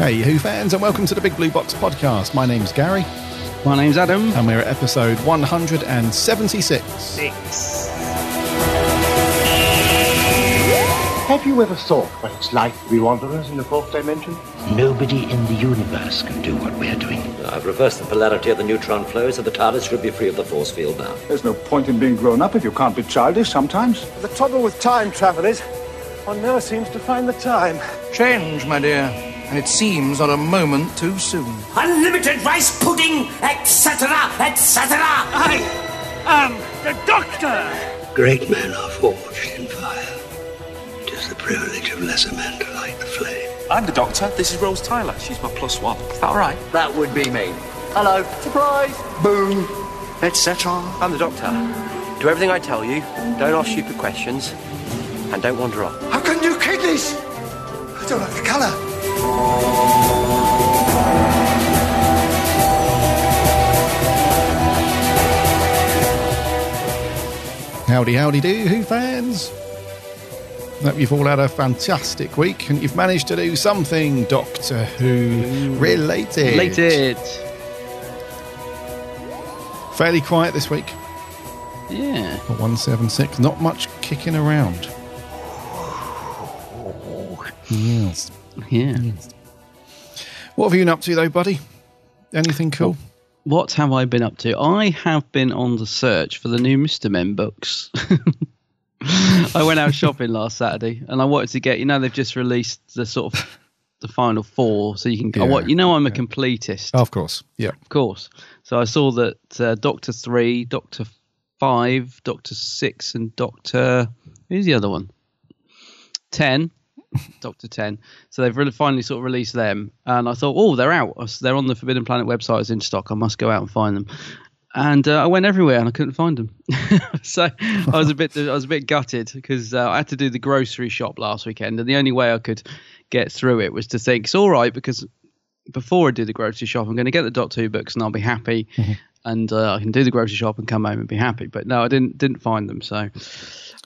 Hey, Who fans, and welcome to the Big Blue Box podcast. My name's Gary, My name's Adam. and we're at episode 176. Six. Have you ever thought what it's like to be wanderers in the fourth dimension? Nobody in the universe can do what we're doing. I've reversed the polarity of the neutron flow so the TARDIS should be free of the force field now. There's no point in being grown up if you can't be childish sometimes. The trouble with time travel is one never seems to find the time. Change, my dear. And it seems not a moment too soon. Unlimited rice pudding, etc., etc. I am the Doctor! Great men are forged in fire. It is the privilege of lesser men to light the flame. I'm the doctor. This is Rose Tyler. She's my plus one. Is that all right? That would be me. Hello, surprise! Boom. Etc. I'm the doctor. Do everything I tell you, don't ask stupid questions, and don't wander off. How can you kid this? I don't like the colour. Howdy, howdy do, Who fans. Hope you've all had a fantastic week and you've managed to do something Doctor Who related. Related. Fairly quiet this week Yeah. for 176. Not much kicking around. Yes. Yeah. What have you been up to though, buddy? Anything cool? What have I been up to? I have been on the search for the new Mr. Men books. I went out shopping last Saturday and I wanted to get, you know, they've just released the sort of the final four. So you can, I Yeah, want, you know, I'm a completist, Of course. Yeah. of course. So I saw that uh, Doctor 3, Doctor 5, Doctor 6, and Doctor, who's the other one? 10. Doctor 10. So they've really finally sort of released them. And I thought, oh, they're out. They're on the Forbidden Planet website. It's in stock. I must go out and find them. And uh, I went everywhere and I couldn't find them. so I was a bit I was a bit gutted because uh, I had to do the grocery shop last weekend. And the only way I could get through it was to think, it's all right because before I do the grocery shop, I'm going to get the Doctor Who books and I'll be happy. And uh, I can do the grocery shop and come home and be happy. But no, I didn't didn't find them. So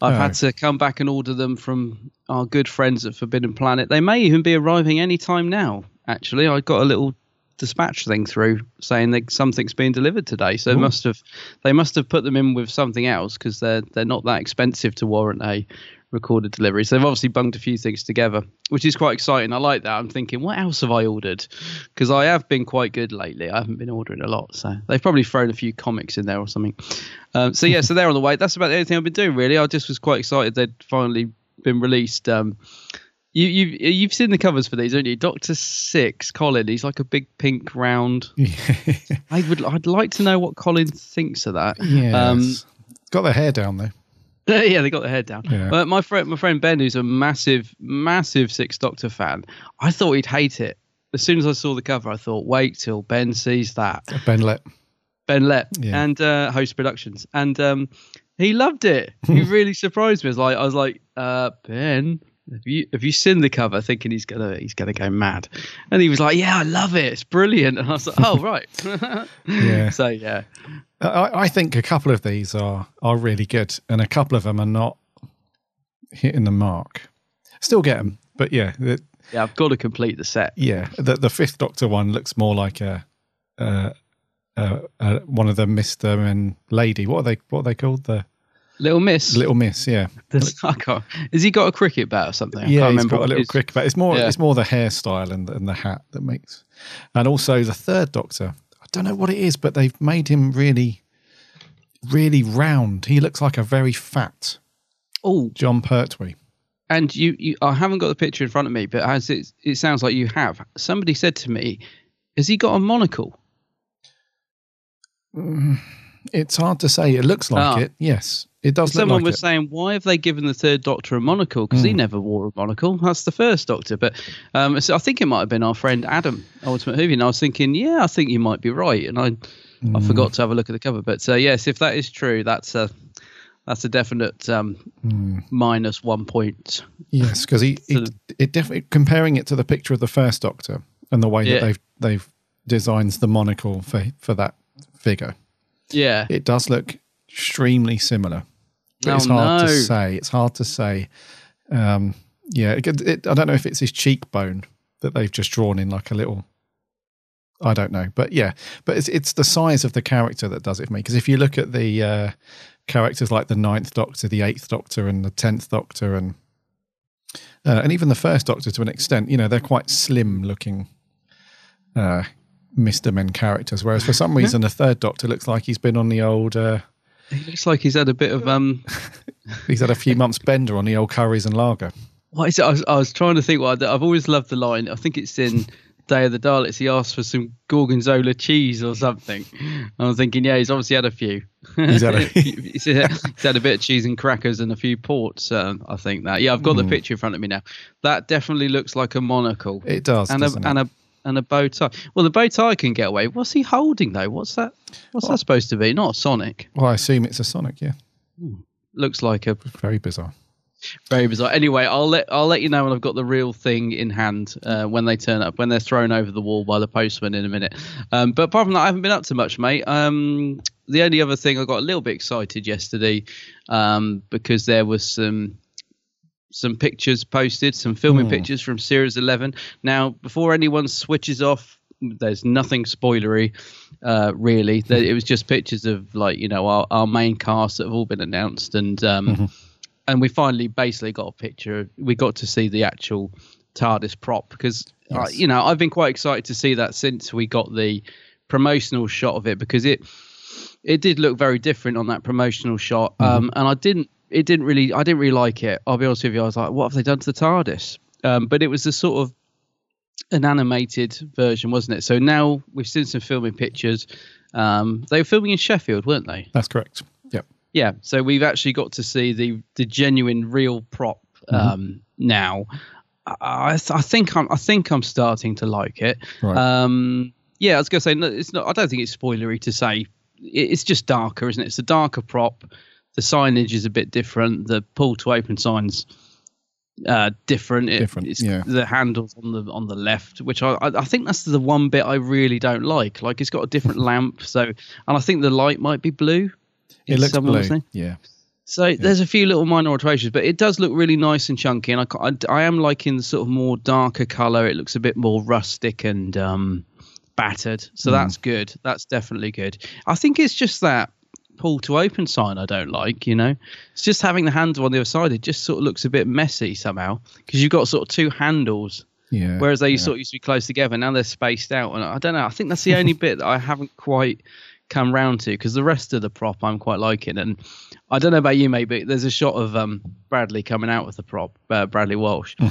I've Oh. had to come back and order them from our good friends at Forbidden Planet. They may even be arriving any time now. Actually, I got a little dispatch thing through saying that something's being delivered today. So they must have they must have put them in with something else because they're they're not that expensive to warrant a recorded delivery. So they've obviously bunged a few things together, which is quite exciting. I like that. I'm thinking, what else have I ordered? Because I have been quite good lately. I haven't been ordering a lot, so they've probably thrown a few comics in there or something. Um, so yeah, so they're on the way. That's about the only thing I've been doing really. I just was quite excited they'd finally been released. Um, you, you've you've seen the covers for these, haven't you? Doctor Six, Colin. He's like a big pink round. I would. I'd like to know what Colin thinks of that. Yes. Um, Got their hair down though. yeah, they got their head down. Yeah. But my friend, my friend Ben, who's a massive, massive Six Doctor fan, I thought he'd hate it. As soon as I saw the cover, I thought, wait till Ben sees that. Ben Let. Ben Lett Yeah. and uh, Host Productions, and um, he loved it. He really surprised me. I was like, I was like, uh, Ben, have you have you seen the cover? Thinking he's gonna he's gonna go mad, and he was like, Yeah, I love it. It's brilliant. And I was like, Oh right. Yeah. So yeah, I, I think a couple of these are are really good, and a couple of them are not hitting the mark. Still get them, but yeah, the, yeah, I've got to complete the set. yeah. The the fifth Doctor one looks more like a, uh, uh, uh, one of the Mister and Lady. What are they? What are they called? The Little Miss. Little Miss. Yeah, can't, has he got a cricket bat or something? I yeah. can't He's remember got a little cricket bat. It's more. Yeah. It's more the hairstyle and, and the hat that makes. And also the third Doctor. I don't know what it is, but they've made him really, really round. He looks like a very fat Oh, Jon Pertwee. and you, you, I haven't got the picture in front of me, but as it, it sounds like you have. Somebody said to me, "Has he got a monocle?" It's hard to say. It looks like Ah. it. Yes, it does. Someone look like was it. saying, "Why have they given the third Doctor a monocle? Because he Hmm. never wore a monocle. That's the first Doctor." But um, so I think it might have been our friend Adam, Ultimate Hoovy, and I was thinking, yeah, I think you might be right, and I, I Hmm. forgot to have a look at the cover. But uh, yes, if that is true, that's a that's a definite um, Hmm. minus one point. Yes, because he, he it definitely comparing it to the picture of the first Doctor and the way Yeah. that they've they've designed the monocle for for that figure. Yeah, It does look extremely similar. But Oh, it's hard no. to say. It's hard to say. Um, yeah, it, it, I don't know if it's his cheekbone that they've just drawn in like a little. I don't know, but yeah, but it's it's the size of the character that does it for me. Because if you look at the uh, characters like the Ninth Doctor, the Eighth Doctor, and the Tenth Doctor, and uh, and even the First Doctor to an extent, you know, they're quite slim looking uh, Mister Men characters. Whereas for some reason, the Third Doctor looks like he's been on the old. Uh, He looks like he's had a bit of um. he's had a few months bender on the old curries and lager. What is it? I was, I was trying to think. What I, I've always loved the line. I think it's in Day of the Daleks. He asked for some gorgonzola cheese or something. I was thinking, yeah, he's obviously had a few. He's had a- he's, had, a bit of cheese and crackers and a few ports. Um, I think that. Yeah, I've got the Mm. picture in front of me now. That definitely looks like a monocle. It does, and a it? and a and a bow tie. Well, the bow tie can get away. What's he holding though? What's that? What's that supposed to be? Not a Sonic. Well, I assume it's a Sonic. Yeah, Looks like a very bizarre. Very bizarre. Anyway, I'll let I'll let you know when I've got the real thing in hand uh, when they turn up when they're thrown over the wall by the postman in a minute. Um, but apart from that, I haven't been up to much, mate. Um, the only other thing I got a little bit excited yesterday um, because there was some some pictures posted, some filming Hmm. pictures from Series 11. Now, before anyone switches off, there's nothing spoilery, uh, really. It was just pictures of like you know our, our main cast that have all been announced, and um, and we finally basically got a picture. We got to see the actual TARDIS prop because uh, you know I've been quite excited to see that since we got the promotional shot of it because it it did look very different on that promotional shot, um, and I didn't it didn't really I didn't really like it. I'll be honest with you, I was like, what have they done to the TARDIS? Um, but it was a sort of an animated version, wasn't it? So now we've seen some filming pictures. Um, they were filming in Sheffield, weren't they? That's correct. Yeah, so we've actually got to see the the genuine real prop um, now. I, I th- I think I'm I think I'm starting to like it. Right. Um, yeah, I was gonna say no, it's not. I don't think it's spoilery to say it's just darker, isn't it? It's a darker prop. The signage is a bit different. The pull to open signs uh, different. It, Different, It's yeah. the handles on the on the left, which I, I I think that's the one bit I really don't like. Like it's got a different lamp, so and I think the light might be blue. It looks blue. saying. Yeah. So there's a few little minor alterations, but it does look really nice and chunky, and I, I, I am liking the sort of more darker color. It looks a bit more rustic and um, battered, so Hmm. that's good. That's definitely good. I think it's just that pull to open sign I don't like. You know, it's just having the handle on the other side. It just sort of looks a bit messy somehow because you've got sort of two handles. Yeah. Whereas they yeah. sort of used to be close together, now they're spaced out, and I don't know. I think that's the only bit that I haven't quite come round to because the rest of the prop I'm quite liking. And I don't know about you, mate, but there's a shot of um, Bradley coming out with the prop, uh, Bradley Walsh.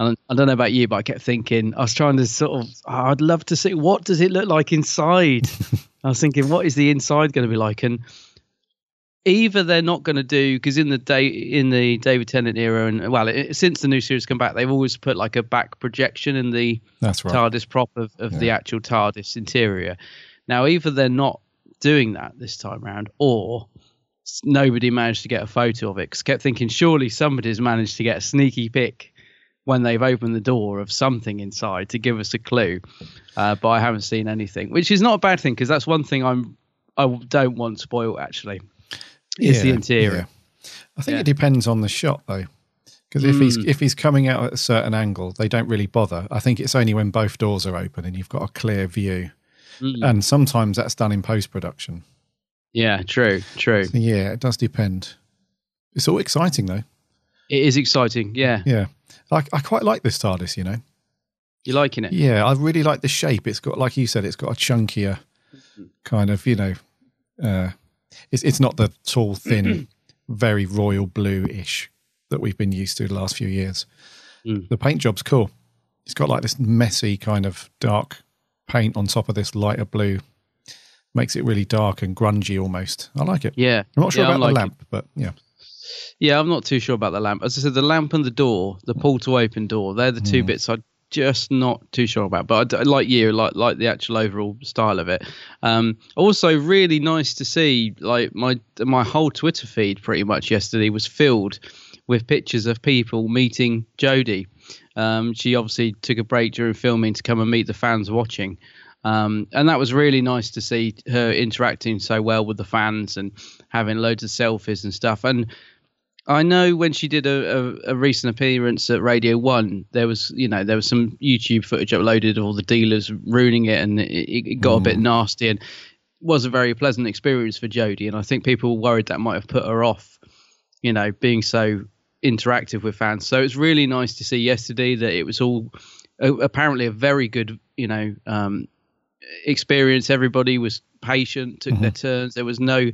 And I don't know about you, but I kept thinking I was trying to sort of. oh, I'd love to see what does it look like inside. I was thinking, what is the inside going to be like? And either they're not going to do because in the day in the David Tennant era and well it, since the new series come back they've always put like a back projection in the That's right. TARDIS prop of, of the actual TARDIS interior. Now either they're not doing that this time round or nobody managed to get a photo of it because kept thinking surely somebody's managed to get a sneaky pic when they've opened the door of something inside to give us a clue uh, but I haven't seen anything which is not a bad thing because that's one thing I'm I don't want spoiled actually is the interior. yeah. I think Yeah. it depends on the shot though. Because if he's Mm. if he's coming out at a certain angle, they don't really bother. I think it's only when both doors are open and you've got a clear view. Mm. And sometimes that's done in post production. Yeah, true, true. So yeah, it does depend. It's all exciting though. It is exciting. Yeah, Yeah. I, I quite like this TARDIS, you know. you liking it? Yeah, I really like the shape. It's got, like you said, it's got a chunkier kind of, you know, uh, it's it's not the tall, thin, very royal blue-ish that we've been used to the last few years. Mm. The paint job's cool. It's got like this messy kind of dark paint on top of this lighter blue. Makes it really dark and grungy almost. I like it. Yeah, I'm not sure Yeah, about the liking lamp, but yeah. Yeah, I'm not too sure about the lamp. As I said, the lamp and the door, the pull to open door, they're the two bits I'm just not too sure about. But I, like you, like like the actual overall style of it. Um, also, really nice to see. Like my my whole Twitter feed pretty much yesterday was filled with pictures of people meeting Jodie. Um, she obviously took a break during filming to come and meet the fans watching. Um, and that was really nice to see her interacting so well with the fans and having loads of selfies and stuff. And I know when she did a, a, a, recent appearance at Radio One, there was you know there was some YouTube footage uploaded of all the dealers ruining it, and it, it got mm. a bit nasty and was a very pleasant experience for Jodie. And I think people worried that might have put her off, you know, being so interactive with fans. So it's really nice to see yesterday that it was all uh, apparently a very good you know um, experience. Everybody was patient, took mm-hmm. their turns. There was no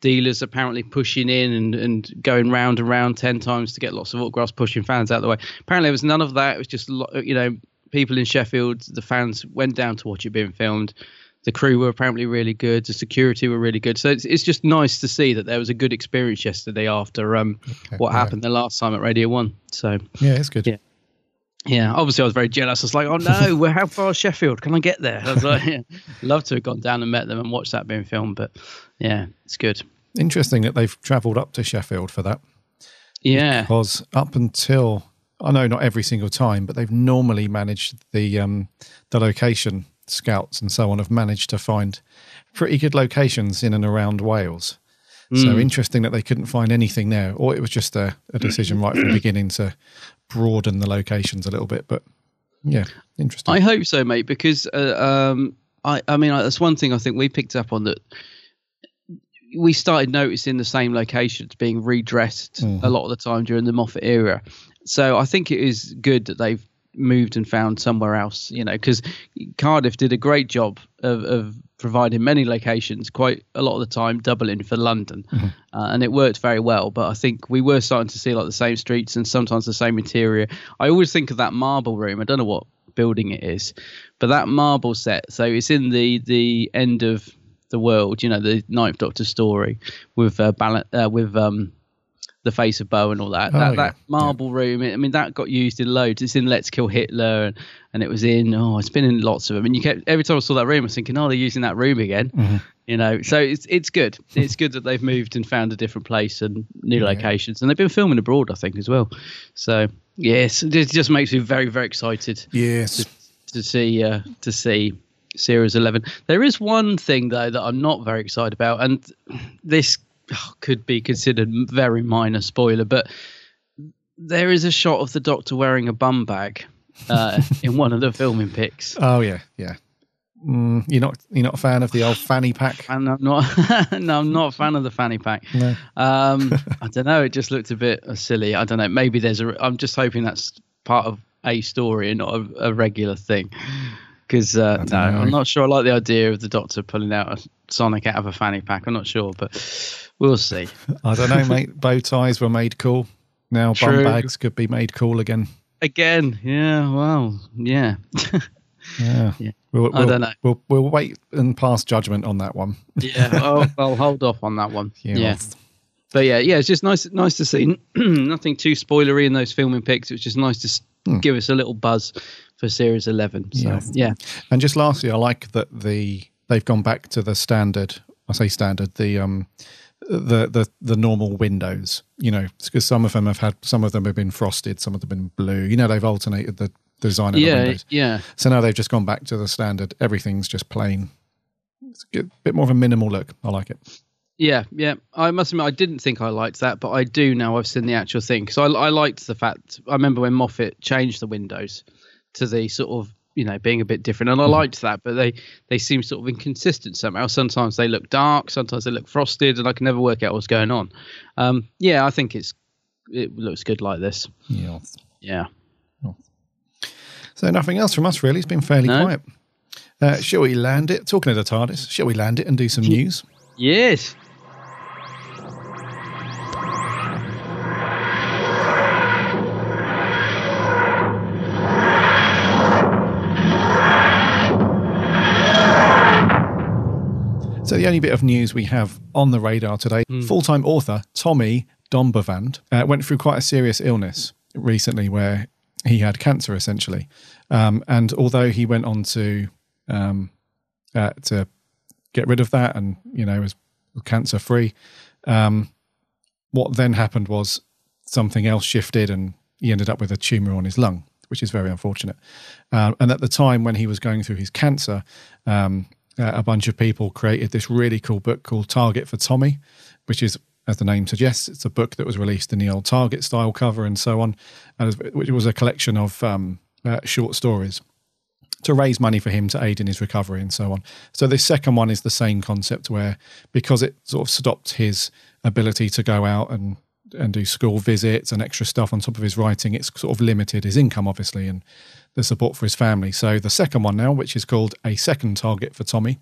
dealers apparently pushing in and, and going round and round 10 times to get lots of autographs, pushing fans out of the way. Apparently, there was none of that. It was just, you know, people in Sheffield, the fans went down to watch it being filmed. The crew were apparently really good. The security were really good. So it's, it's just nice to see that there was a good experience yesterday after um, okay, what yeah. happened the last time at Radio 1. So, yeah, it's good. Yeah. Yeah, obviously I was very jealous. I was like, "Oh no, we're how far is Sheffield? Can I get there?" I was like, yeah, "Love to have gone down and met them and watched that being filmed." But yeah, it's good. Interesting that they've travelled up to Sheffield for that. Yeah, because up until I know not every single time, but they've normally managed the um, the location scouts and so on have managed to find pretty good locations in and around Wales. Mm. So interesting that they couldn't find anything there, or it was just a, a decision right from the beginning to broaden the locations a little bit. But yeah, interesting. I hope so, mate, because uh, um, I, I mean, that's one thing I think we picked up on that we started noticing the same locations being redressed mm-hmm. a lot of the time during the Moffat era. So I think it is good that they've moved and found somewhere else, you know, because Cardiff did a great job of, of, providing many locations, quite a lot of the time doubling for London, mm-hmm. uh, and it worked very well. But I think we were starting to see like the same streets and sometimes the same interior. I always think of that marble room. I don't know what building it is, but that marble set. So it's in the the end of the world, you know, the Ninth Doctor story with uh, uh with um the face of Boe and all that. Oh, that, yeah. that marble yeah. room. I mean, that got used in loads. It's in Let's Kill Hitler, and, and it was in. Oh, it's been in lots of them. And you kept every time I saw that room, I was thinking, oh, they're using that room again. Mm-hmm. You know, so it's it's good. It's good that they've moved and found a different place and new yeah. locations, and they've been filming abroad, I think, as well. So yes, it just makes me very very excited. Yes, to, to see uh, to see Series 11. There is one thing though that I'm not very excited about, and this could be considered very minor spoiler, but there is a shot of the Doctor wearing a bum bag uh, in one of the filming pics. Oh yeah, yeah. Mm, you're not you're not a fan of the old fanny pack? And I'm not. no, I'm not a fan of the fanny pack. No. Um, I don't know. It just looked a bit uh, silly. I don't know. Maybe there's a. I'm just hoping that's part of a story and not a, a regular thing. Because uh, no, know. I'm not sure. I like the idea of the Doctor pulling out a Sonic out of a fanny pack. I'm not sure, but We'll see. I don't know, mate. Bow ties were made cool. Now True. bum bags could be made cool again. Again, yeah. Well, yeah. yeah. yeah. We'll, we'll, I don't know. We'll, we'll wait and pass judgment on that one. yeah, I'll, I'll, hold off on that one. Yeah. yeah. But yeah, yeah, it's just nice, nice to see. Nothing too spoilery in those filming pics. It's just nice to mm. give us a little buzz for Series Eleven. So yeah. yeah. And just lastly, I like that the they've gone back to the standard. I say standard. The um the the the normal windows. You know, because some of them have had some of them have been frosted, some of them have been blue. You know, they've alternated the design of yeah, the windows. Yeah. So now they've just gone back to the standard. Everything's just plain. It's a bit more of a minimal look. I like it. Yeah, yeah. I must admit, I didn't think I liked that, but I do now. I've seen the actual thing because I, I liked the fact. I remember when Moffat changed the windows to the sort of you know being a bit different. And i mm-hmm. liked that but they they seem sort of inconsistent somehow. Sometimes they look dark sometimes they look frosted and i can never work out what's going on. Um, yeah i think it's it looks good like this. Yeah. Yeah. So nothing else from us really. It's been fairly no? quiet. Uh, shall we land it? Talking of the tardis shall we land it and do some news? Yes So, the only bit of news we have on the radar today mm. full time author Tommy Donbavand uh, went through quite a serious illness recently where he had cancer essentially. Um, and although he went on to um, uh, to get rid of that and, you know, was cancer free, um, what then happened was something else shifted and he ended up with a tumor on his lung which is very unfortunate. Uh, and at the time when he was going through his cancer, um, uh, a bunch of people created this really cool book called Target for Tommy, which is as the name suggests, it's a book that was released in the old Target style cover and so on, and which was a collection of um, uh, short stories to raise money for him to aid in his recovery and so on. So this second one is the same concept where because it sort of stopped his ability to go out and and do school visits and extra stuff on top of his writing, it's sort of limited his income obviously and the support for his family. So the second one now, which is called A Second Target for Tommy,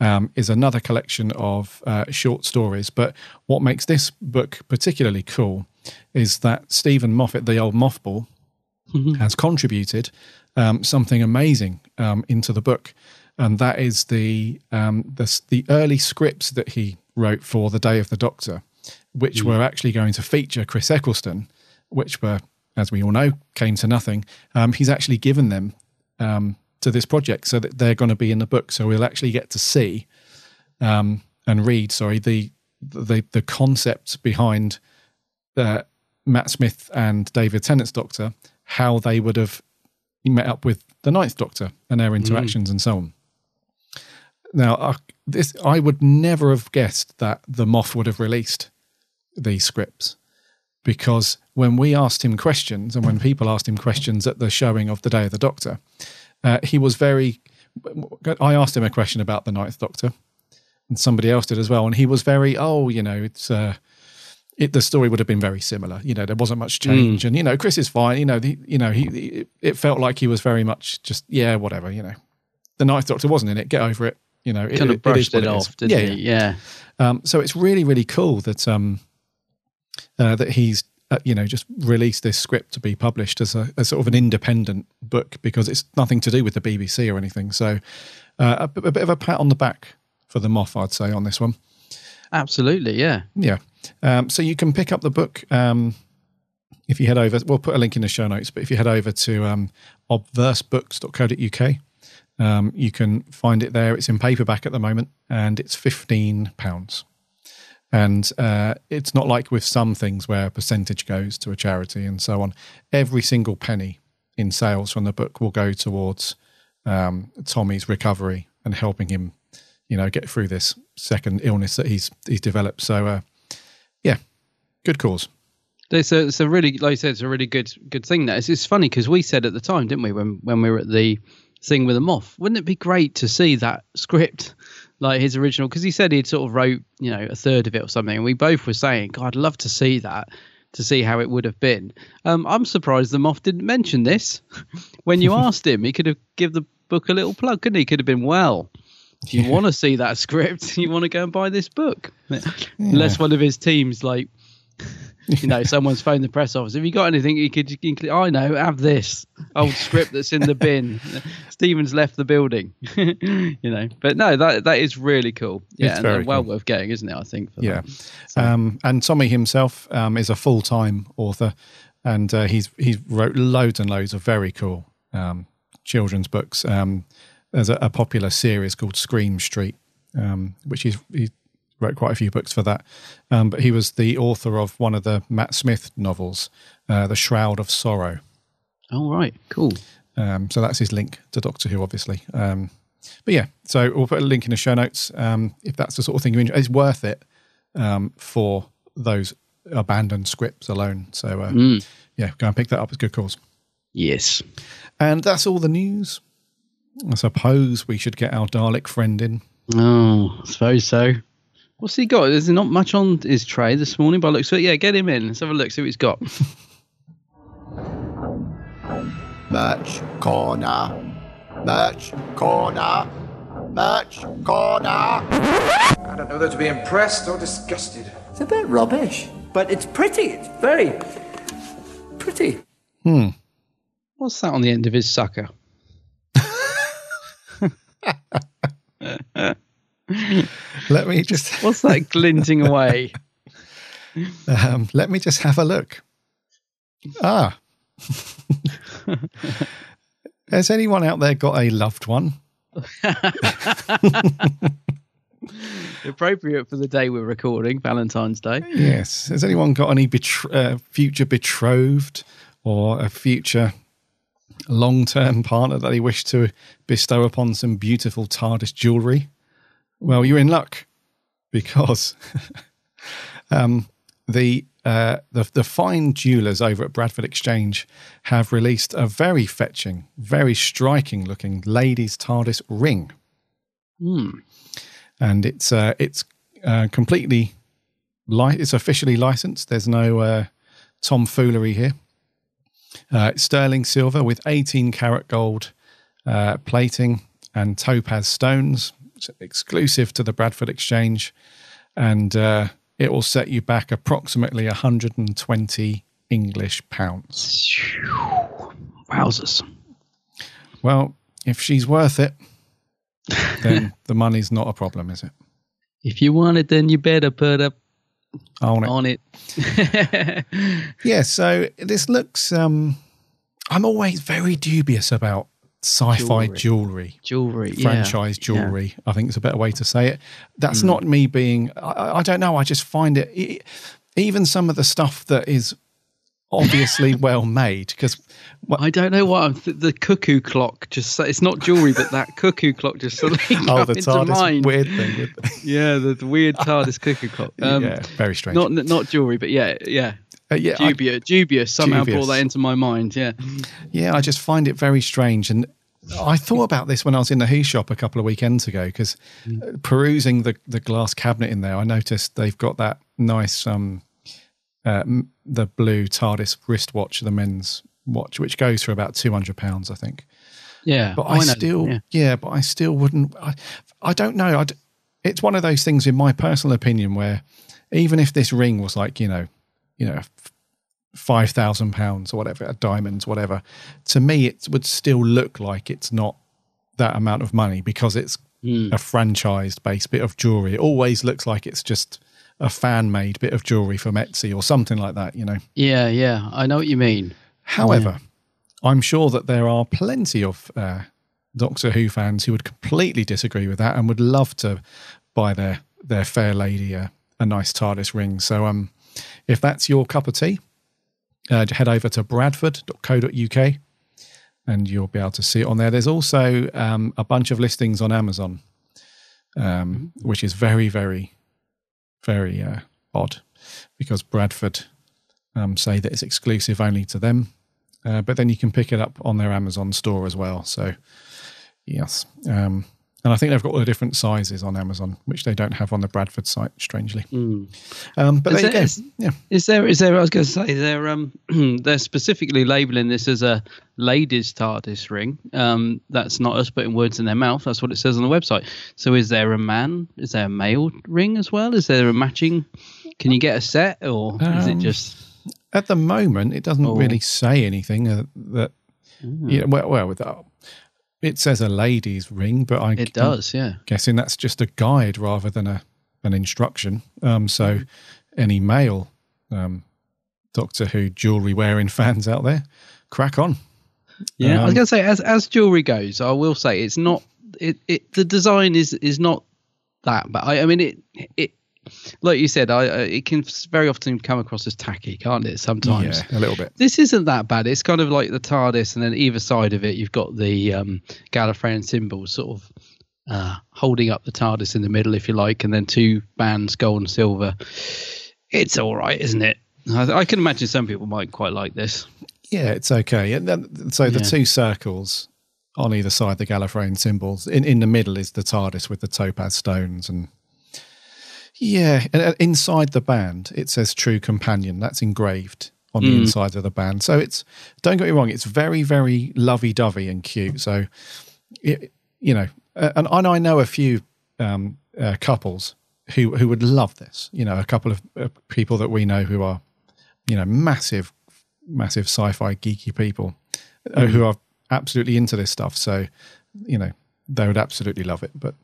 um, is another collection of uh, short stories. But what makes this book particularly cool is that Steven Moffat, the old mothball, has contributed um, something amazing um, into the book, and that is the, um, the the early scripts that he wrote for the Day of the Doctor, which were actually going to feature Chris Eccleston, which were, as we all know, came to nothing. Um, he's actually given them um, to this project so that they're going to be in the book, so we'll actually get to see um, and read. Sorry, the the the concept behind uh, Matt Smith and David Tennant's Doctor, how they would have met up with the Ninth Doctor and their interactions and so on. Now, this I would never have guessed that the Moth would have released these scripts because when we asked him questions and when people asked him questions at the showing of the Day of the Doctor, uh, he was very. I asked him a question about the Ninth Doctor, and somebody else did as well, and he was very, oh, you know, it's. Uh, it, the story would have been very similar. You know, there wasn't much change, and you know, Chris is fine. You know, the, you know, he. It felt like he was very much just, yeah, whatever. You know, the Ninth Doctor wasn't in it. Get over it. You know, Kind of brushed it is. off, didn't he? Yeah. Um, so it's really, really cool that um, uh, that he's uh, you know just released this script to be published as a as sort of an independent book because it's nothing to do with the BBC or anything. So uh, a, a bit of a pat on the back for the Moth, I'd say, on this one. Absolutely, yeah. Yeah. Um, so you can pick up the book um, if you head over. We'll put a link in the show notes, but if you head over to um, obversebooks.co.uk, um, you can find it there. It's in paperback at the moment, and it's fifteen pounds. And uh, it's not like with some things where a percentage goes to a charity and so on. Every single penny in sales from the book will go towards um, Tommy's recovery and helping him, you know, get through this second illness that he's he's developed. So, uh, yeah, good cause. It's a, it's a really, like you said, it's a really good good thing. That it's, it's funny because we said at the time, didn't we, when when we were at the thing with the moth, wouldn't it be great to see that script, like his original? Because he said he'd sort of wrote, you know, a third of it or something, and we both were saying, God, I'd love to see that to see how it would have been. Um, I'm surprised the moth didn't mention this when you asked him. He could have give the book a little plug, couldn't he? Could have been well. If you want to see that script, you want to go and buy this book. Unless one of his teams, like, you know, someone's phoned the press office. Have you got anything you could, can, I know, have this old script that's in the bin. Steven's left the building, you know. But no, that that is really cool. Yeah, and well cool. worth getting, isn't it? I think. For Yeah, that. um, and Tommy himself um, is a full time author, and uh, he's he's wrote loads and loads of very cool um, children's books. Um, there's a, a popular series called Scream Street, um, which he's he wrote quite a few books for that. Um, but he was the author of one of the Matt Smith novels, uh, The Shroud of Sorrow. All right, cool. Um, so that's his link to Doctor Who, obviously. Um, but yeah, so we'll put a link in the show notes um, if that's the sort of thing you enjoy. It's worth it um, for those abandoned scripts alone. So uh, Mm. yeah, go and pick that up. It's good cause. Yes. And that's all the news. I suppose we should get our Dalek friend in. Oh, I suppose so. What's he got? There's not much on his tray this morning, but looks. So yeah, get him in. Let's have a look. See what he's got. Merch corner. Merch corner. Merch corner. I don't know whether to be impressed or disgusted. It's a bit rubbish, but it's pretty. It's very pretty. Hmm. What's that on the end of his sucker? Let me just What's that glinting away? um, let me just have a look. Ah. Has anyone out there got a loved one? Appropriate for the day we're recording, Valentine's Day. Yes. Has anyone got any betr- uh, future betrothed or a future long term partner that they wish to bestow upon some beautiful TARDIS jewellery? Well, you're in luck because Um, the uh, the the fine jewelers over at Bradford Exchange have released a very fetching, very striking looking ladies' TARDIS ring, Hmm. and it's uh, it's uh, completely li- it's officially licensed. There's no uh, tomfoolery here. Uh, it's sterling silver with 18 karat gold uh, plating and topaz stones. It's exclusive to the Bradford Exchange, and uh, it will set you back approximately 120 English pounds. Wowzers. Well, if she's worth it, then the money's not a problem, is it? If you want it, then you better put up On it. on it. Yeah, so this looks. Um, I'm always very dubious about sci-fi jewelry, Jewelry, yeah. franchise Yeah. jewelry. I think it's a better way to say it. That's Mm. not me being. I, I don't know. I just find it. Even some of the stuff that is obviously well made, because I don't know what I'm th- the cuckoo clock just it's not jewelry, but that cuckoo clock just suddenly oh, the into TARDIS mind. weird thing. Yeah, the, the weird TARDIS cuckoo clock. Um, yeah, very strange. Not not jewelry, but yeah, yeah. Uh, yeah, I- dubious, dubious. Somehow Dubious. brought that into my mind. Yeah, Yeah, I just find it very strange. And I thought about this when I was in the Who shop a couple of weekends ago because perusing the, the glass cabinet in there, I noticed they've got that nice, um, uh, the blue TARDIS wristwatch, the men's watch, which goes for about £200, I think. yeah. But Oh, I, still, Yeah. yeah. but I still wouldn't. I, I don't know. I'd, it's one of those things, in my personal opinion, where even if this ring was like you know, you know, five thousand pounds or whatever, diamonds, whatever, to me it would still look like it's not that amount of money because it's Hmm. a franchised based bit of jewelry. It always looks like it's just a fan made bit of jewelry from Etsy or something like that. You know. yeah, yeah. I know what you mean. However, I'm sure that there are plenty of uh, Doctor Who fans who would completely disagree with that and would love to buy their their fair lady a, a nice TARDIS ring. So, um, if that's your cup of tea, uh, head over to bradford.co.uk and you'll be able to see it on there. There's also um, a bunch of listings on Amazon, um, which is very, very, very uh, odd because Bradford um, say that it's exclusive only to them. Uh, but then you can pick it up on their Amazon store as well. So, yes. Um, and I think they've got all the different sizes on Amazon, which they don't have on the Bradford site, strangely. Um, but Is there go. is- yeah. Is there? Is there? I was going to say they're um they're specifically labelling this as a ladies' TARDIS ring. Um, that's not us putting words in their mouth. That's what it says on the website. So is there a man? Is there a male ring as well? Is there a matching? Can you get a set, or is it Um, just? At the moment, it doesn't Oh. really say anything uh, that, Mm. you know, well, well with that, it says a lady's ring, but I, It does, yeah. guessing that's just a guide rather than a an instruction. Um, so, any male um, Doctor Who jewelry wearing fans out there, crack on. Yeah, I was Um, going to say as as jewelry goes, I will say it's not it, it the design is is not that but I, I mean it it like you said I, I it can very often come across as tacky, can't it? Sometimes Yeah, a little bit. This isn't that bad. It's kind of like the TARDIS, and then either side of it, you've got the um, Gallifreyan symbols sort of uh, holding up the TARDIS in the middle, if you like, and then two bands, gold and silver. It's all right, isn't it? I, I can imagine some people might quite like this. Yeah, it's okay. And then, so the Yeah. two circles on either side, the Gallifreyan symbols. In in the middle is the TARDIS with the topaz stones, and yeah, and, uh, inside the band it says "True Companion." That's engraved on the Mm. inside of the band. So it's don't get me wrong, it's very very lovey dovey and cute. So it, you know, uh, and, and I know a few um, uh, couples who who would love this. You know, a couple of uh, people that we know who are you know massive massive sci-fi geeky people uh, Mm. who are absolutely into this stuff. So, you know, they would absolutely love it. But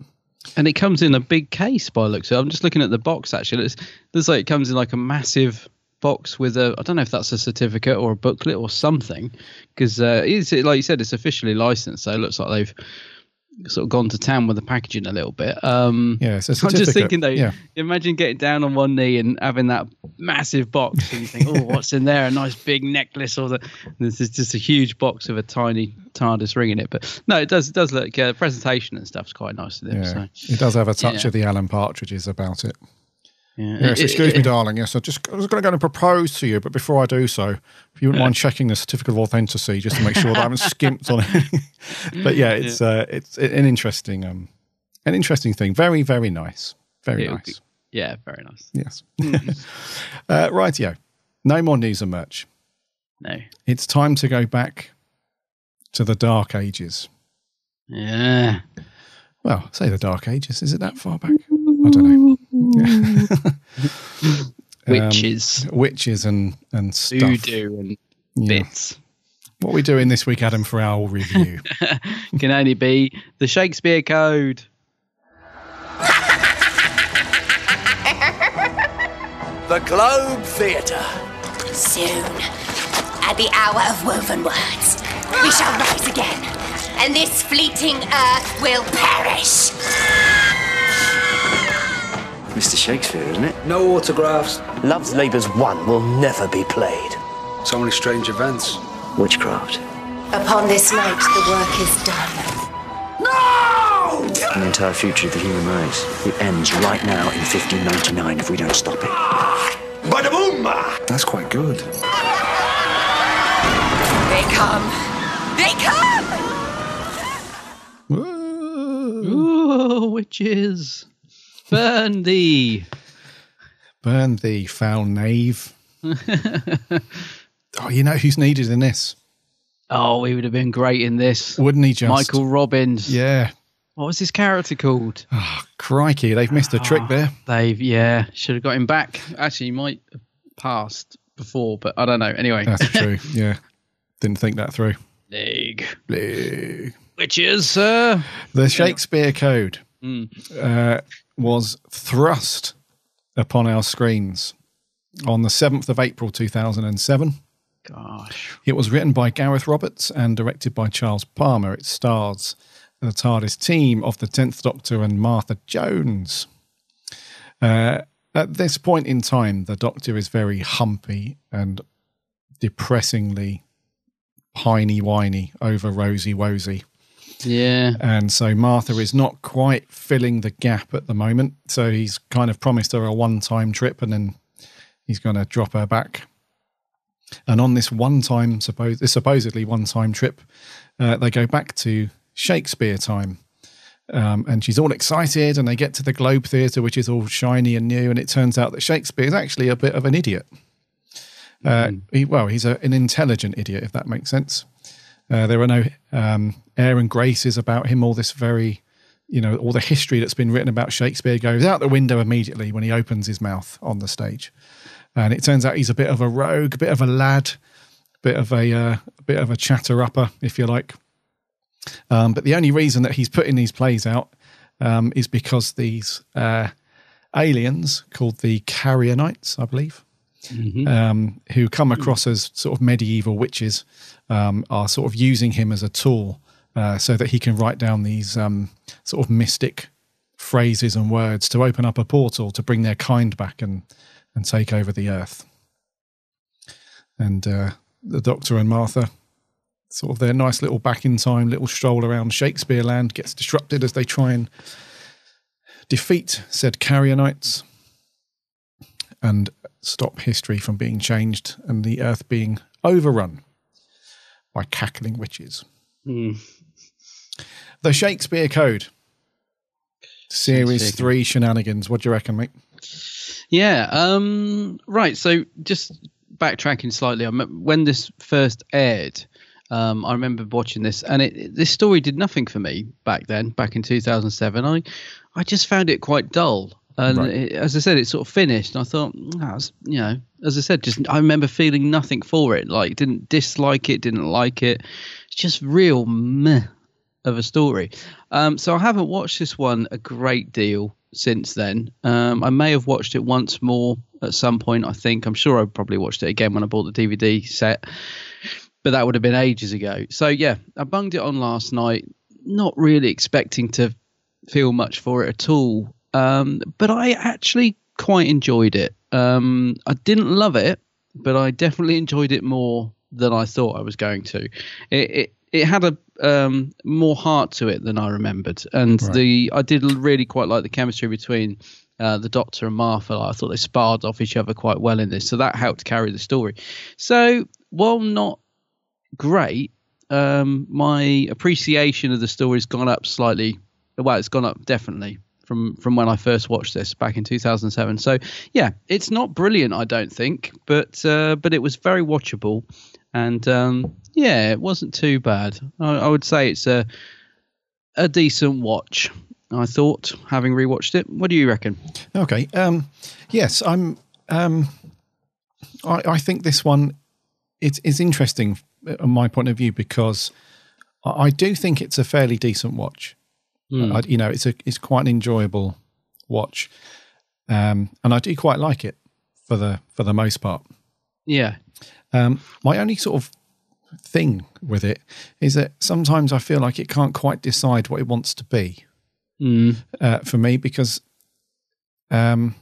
And it comes in a big case by looks it. I'm just looking at the box actually. It's looks like it comes in like a massive box with a I don't know if that's a certificate or a booklet or something because uh, it's like you said it's officially licensed. So it looks like they've sort of gone to town with the packaging a little bit. Um, yeah, so I'm just thinking though, yeah. imagine getting down on one knee and having that massive box, and you think, "Oh, what's in there? A nice big necklace, or the this is just a huge box with a tiny TARDIS ring in it." But no, it does it does look uh, presentation and stuff's quite nice to them. Yeah, So it does have a touch Yeah. of the Alan Partridges about it. Yeah. Yes, excuse it- me, darling. Yes, I just I was going to go and propose to you, but before I do so, if you wouldn't mind checking the certificate of authenticity just to make sure that I haven't skimped on it. but yeah, it's uh, it's an interesting um an interesting thing. Very very nice. Very It'll nice. be- yeah, very nice. Yes. uh, rightio. No more news and merch. No. It's time to go back to the dark ages. Yeah. Well, say the dark ages. Is it that far back? I don't know. Witches. Um, witches and and stuff. Voodoo and Yeah. bits. What are we doing this week, Adam, for our review? Can only be the Shakespeare Code. The Globe Theatre. Soon, at the hour of woven words, we shall rise again, and this fleeting earth will perish. Mr. Shakespeare, isn't it? No autographs. Love's Labour's Won will never be played. So many strange events. Witchcraft. Upon this night, the work is done. No! The entire future of the human race. It ends right now in 1599 if we don't stop it. Bada boom! That's quite good. They come! They come! Ooh, witches. Burn thee. Burn thee, foul knave. Oh, you know who's needed in this? Oh, he would have been great in this. Wouldn't he just? Michael Robbins. Yeah. What was his character called? Oh, crikey, they've missed a trick there. They've, yeah, should have got him back. Actually, he might have passed before, but I don't know. Anyway. That's true. Yeah. Didn't think that through. League. League. is uh, The Shakespeare Code Mm. uh, was thrust upon our screens on the 7th of April 2007. Gosh. It was written by Gareth Roberts and directed by Charles Palmer. It stars the TARDIS team of the 10th Doctor and Martha Jones. Uh, at this point in time, the Doctor is very humpy and depressingly piney whiny over Rosie Wosie. Yeah. And so Martha is not quite filling the gap at the moment. So he's kind of promised her a one time trip and then he's going to drop her back. And on this one time, suppose, this supposedly one time trip, uh, they go back to Shakespeare time. Um, and she's all excited, and they get to the Globe Theatre, which is all shiny and new. And it turns out that Shakespeare is actually a bit of an idiot. Uh, he, well, he's a, an intelligent idiot, if that makes sense. Uh, there are no um, air and graces about him. All this very, you know, all the history that's been written about Shakespeare goes out the window immediately when he opens his mouth on the stage. And it turns out he's a bit of a rogue, a bit of a lad, a bit of a, uh, bit of a chatter upper, if you like. Um, but the only reason that he's putting these plays out um, is because these uh, aliens called the Carrionites, I believe, um, who come across as sort of medieval witches, um, are sort of using him as a tool uh, so that he can write down these um, sort of mystic phrases and words to open up a portal to bring their kind back and and take over the earth. And uh, the Doctor and Martha, sort of their nice little back in time little stroll around Shakespeare land gets disrupted as they try and defeat said Carrionites and stop history from being changed and the earth being overrun by cackling witches. Hmm. The Shakespeare Code. Series Shakespeare three shenanigans. What do you reckon, mate? Yeah. Um. Right. So just backtracking slightly, when this first aired. Um, I remember watching this, and it- this story did nothing for me back then, back in 2007. I, I just found it quite dull, and Right. it, as I said, it sort of finished. And I thought, "Mm, that's you know, as I said, just I remember feeling nothing for it. Like, didn't dislike it, didn't like it. It's just real meh of a story. Um, so I haven't watched this one a great deal since then. Um, I may have watched it once more at some point. I think I'm sure I probably watched it again when I bought the DVD set, but that would have been ages ago. So yeah, I bunged it on last night, not really expecting to feel much for it at all. Um, but I actually quite enjoyed it. Um, I didn't love it, but I definitely enjoyed it more than I thought I was going to. It it, it had a um, more heart to it than I remembered, and Right. the I did really quite like the chemistry between uh, the Doctor and Martha. I thought they sparred off each other quite well in this, so that helped carry the story. So while not great, um, my appreciation of the story has gone up slightly. Well, it's gone up definitely from from when I first watched this back in 2007. So yeah, it's not brilliant, I don't think, but uh, but it was very watchable, and um, yeah, it wasn't too bad. I, I would say it's a a decent watch. I thought, having rewatched it. What do you reckon? Okay. Um, yes, I'm. Um, I, I think this one it's, it's interesting on uh, my point of view because I do think it's a fairly decent watch. Mm. I, you know, it's a it's quite an enjoyable watch, um, and I do quite like it for the for the most part. Yeah. Um, my only sort of thing with it is that sometimes I feel like it can't quite decide what it wants to be mm. uh, for me because um,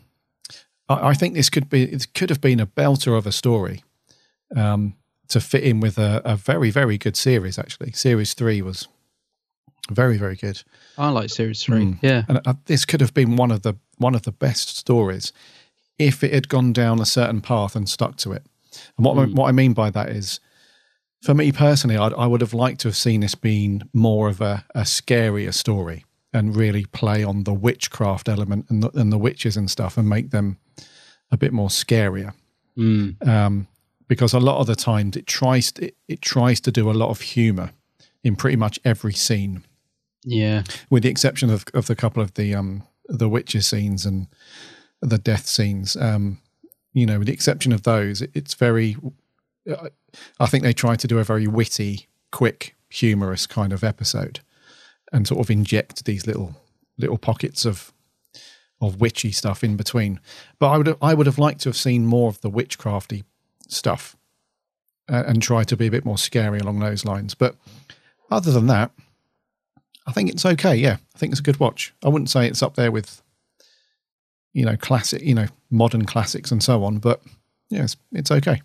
I, I, think this could be it could have been a belter of a story um, to fit in with a, a, very very good series. Actually, series three was very very good. I like series three. Mm. Yeah, and uh, this could have been one of the one of the best stories if it had gone down a certain path and stuck to it. And what mm. what I mean by that is for me personally, I'd, I would have liked to have seen this being more of a, a scarier story and really play on the witchcraft element and the, and the witches and stuff and make them a bit more scarier. Mm. Um, because a lot of the times it tries to, it, it tries to do a lot of humor in pretty much every scene. Yeah, with the exception of of the couple of the um the witches scenes and the death scenes. Um, you know, with the exception of those, it, it's very I think they try to do a very witty, quick, humorous kind of episode, and sort of inject these little little pockets of of witchy stuff in between. But I would I would have liked to have seen more of the witchcrafty stuff uh, and try to be a bit more scary along those lines. But other than that, I think it's okay. Yeah, I think it's a good watch. I wouldn't say it's up there with you know classic, you know modern classics and so on, but yes, yeah, it's, it's okay.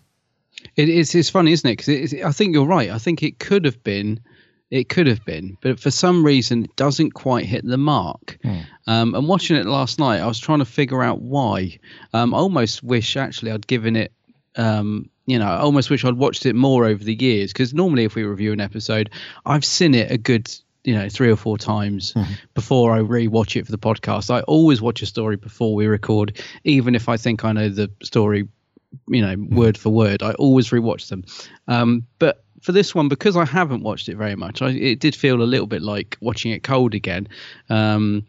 It is. It's funny, isn't it? Because I think you're right. I think it could have been. It could have been, but for some reason, it doesn't quite hit the mark. Mm. Um, and watching it last night, I was trying to figure out why. Um, I almost wish actually I'd given it. Um, you know, I almost wish I'd watched it more over the years because normally, if we review an episode, I've seen it a good you know three or four times mm-hmm. before I rewatch it for the podcast. I always watch a story before we record, even if I think I know the story you know, mm. word for word. I always rewatch them. Um, but for this one, because I haven't watched it very much, I, it did feel a little bit like watching it cold again. Um,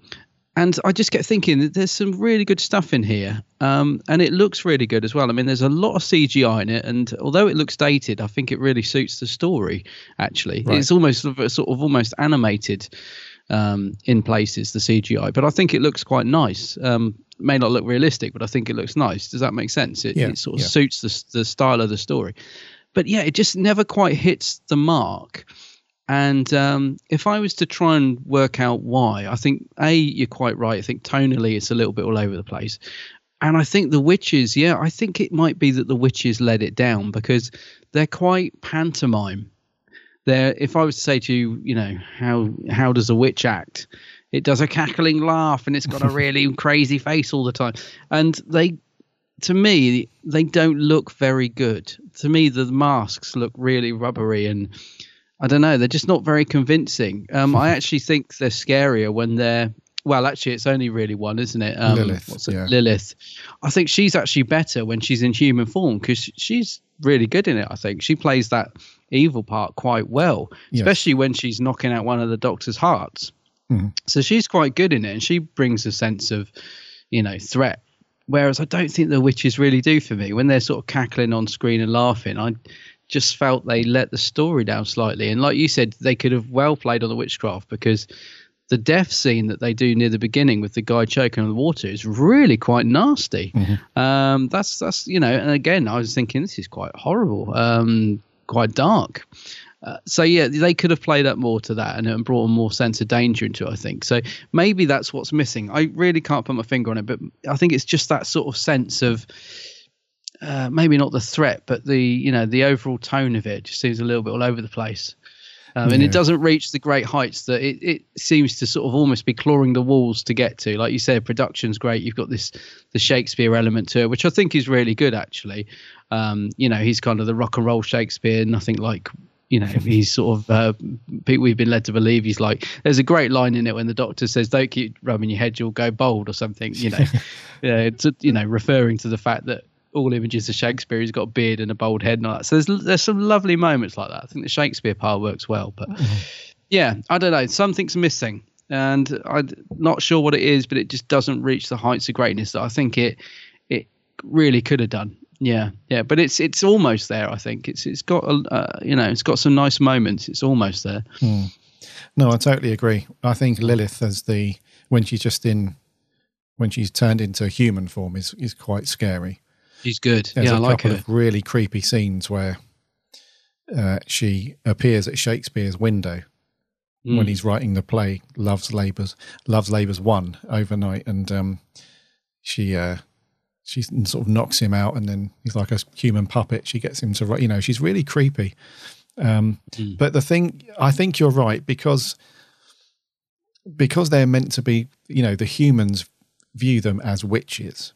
and I just kept thinking that there's some really good stuff in here, um, and it looks really good as well. I mean, there's a lot of CGI in it, and although it looks dated, I think it really suits the story. Actually, right. it's almost sort of, sort of almost animated um, in places the CGI, but I think it looks quite nice. Um, may not look realistic, but I think it looks nice. Does that make sense? It, yeah, it sort of yeah. suits the the style of the story. But yeah, it just never quite hits the mark. And um, if I was to try and work out why, I think a you're quite right. I think tonally it's a little bit all over the place. And I think the witches, yeah, I think it might be that the witches let it down because they're quite pantomime. They're, if I was to say to you, you know, how how does a witch act? it does a cackling laugh and it's got a really crazy face all the time. And they, to me, they don't look very good. To me, the masks look really rubbery and I don't know, they're just not very convincing. Um, I actually think they're scarier when they're well, actually, it's only really one, isn't it? Um, Lilith. What's it? Yeah. Lilith. I think she's actually better when she's in human form because she's really good in it. I think she plays that evil part quite well, yes. especially when she's knocking out one of the Doctor's hearts. Mm-hmm. So she's quite good in it, and she brings a sense of, you know, threat. Whereas I don't think the witches really do for me. When they're sort of cackling on screen and laughing, I just felt they let the story down slightly. And like you said, they could have well played on the witchcraft because the death scene that they do near the beginning with the guy choking on the water is really quite nasty. Mm-hmm. Um, that's that's you know, and again, I was thinking this is quite horrible, um, quite dark. Uh, so yeah, they could have played up more to that and, and brought a more sense of danger into it. I think so. Maybe that's what's missing. I really can't put my finger on it, but I think it's just that sort of sense of uh, maybe not the threat, but the you know the overall tone of it just seems a little bit all over the place. Um, and Yeah. it doesn't reach the great heights that it, it seems to sort of almost be clawing the walls to get to. Like you said, production's great. You've got this the Shakespeare element to it, which I think is really good actually. Um, you know, he's kind of the rock and roll Shakespeare, nothing like you know, he's sort of uh, people we've been led to believe he's like. There's a great line in it when the doctor says, "Don't keep rubbing your head, you'll go bald" or something. You know, yeah, it's you know referring to the fact that all images of Shakespeare, he's got a beard and a bald head and all that. So there's there's some lovely moments like that. I think the Shakespeare part works well, but yeah, I don't know, something's missing, and I'm not sure what it is, but it just doesn't reach the heights of greatness that I think it it really could have done. Yeah, yeah, but it's it's almost there. I think it's it's got a uh, you know it's got some nice moments. It's almost there. Hmm. No, I totally agree. I think Lilith as the when she's just in when she's turned into a human form is is quite scary. She's good. There's yeah, a I like couple her. of really creepy scenes where uh, she appears at Shakespeare's window when Mm. he's writing the play Love's Labours, Love's Labour's Won overnight, and um, she uh, she sort of knocks him out, and then he's like a human puppet. She gets him to write. You know, she's really creepy. Um, Mm. But the thing, I think you're right because because they're meant to be. You know, the humans view them as witches.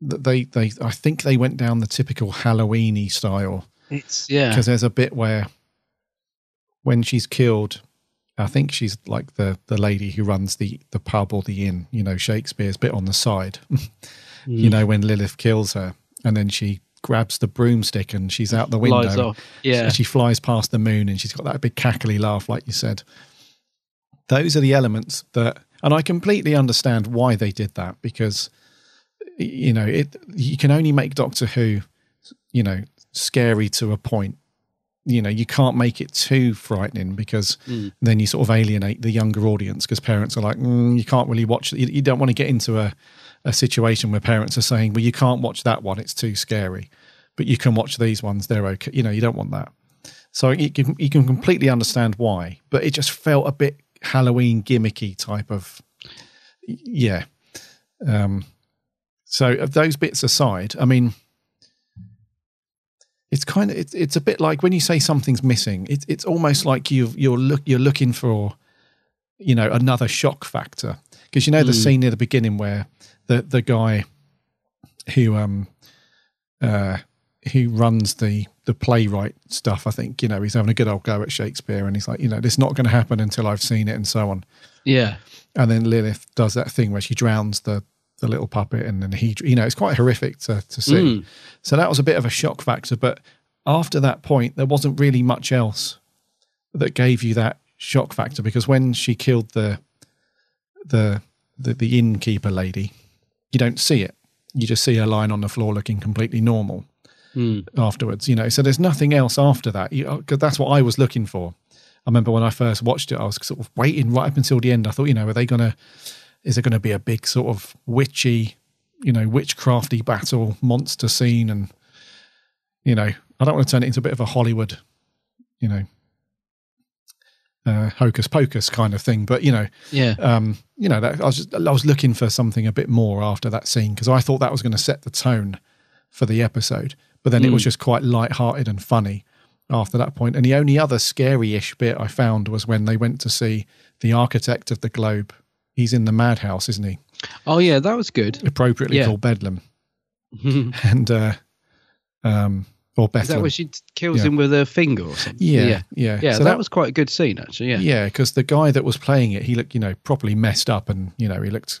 That They, they, I think they went down the typical Halloweeny style It's yeah. because there's a bit where when she's killed i think she's like the the lady who runs the the pub or the inn you know shakespeare's bit on the side you Mm. know when lilith kills her and then she grabs the broomstick and she's out the window. Yeah. she flies past the moon and she's got that big cackly laugh like you said those are the elements that and i completely understand why they did that because you know it you can only make doctor who you know scary to a point. You know you can't make it too frightening because Mm. then you sort of alienate the younger audience because parents are like mm, you can't really watch you, you don't want to get into a, a situation where parents are saying well you can't watch that one it's too scary but you can watch these ones they're okay. You know you don't want that. So you can, you can completely understand why but it just felt a bit halloween gimmicky type of yeah. Um so those bits aside i mean it's kind of it's, it's a bit like when you say something's missing it's it's almost like you you're look you're looking for you know another shock factor because you know the Mm. scene near the beginning where the the guy who um uh who runs the the playwright stuff i think you know he's having a good old go at shakespeare and he's like you know this is not going to happen until i've seen it and so on Yeah. and then Lilith does that thing where she drowns the the little puppet, and then he, you know, it's quite horrific to to see. Mm. So that was a bit of a shock factor. But after that point, there wasn't really much else that gave you that shock factor because when she killed the the the, the innkeeper lady, you don't see it. You just see her lying on the floor looking completely normal Mm. afterwards. You know, so there's nothing else after that. Because that's what I was looking for. I remember when I first watched it, I was sort of waiting right up until the end. I thought, you know, are they going to, is it going to be a big sort of witchy, you know, witchcrafty battle monster scene? And, you know, I don't want to turn it into a bit of a Hollywood, you know, uh, hocus pocus kind of thing. But, you know, Yeah. um, you know, that I was just, I was looking for something a bit more after that scene because I thought that was going to set the tone for the episode. But then it was Mm. just quite light-hearted and funny after that point. And the only other scary-ish bit I found was when they went to see the architect of the globe. He's in the madhouse, isn't he? Oh yeah, that was good. Appropriately Yeah. called Bedlam, and uh, um, or Bethlehem. that where she kills Yeah. him with her finger or something? Yeah, yeah, yeah. Yeah, So that, that- was quite a good scene actually. Yeah, Yeah, because the guy that was playing it, he looked, you know, properly messed up, and you know, he looked.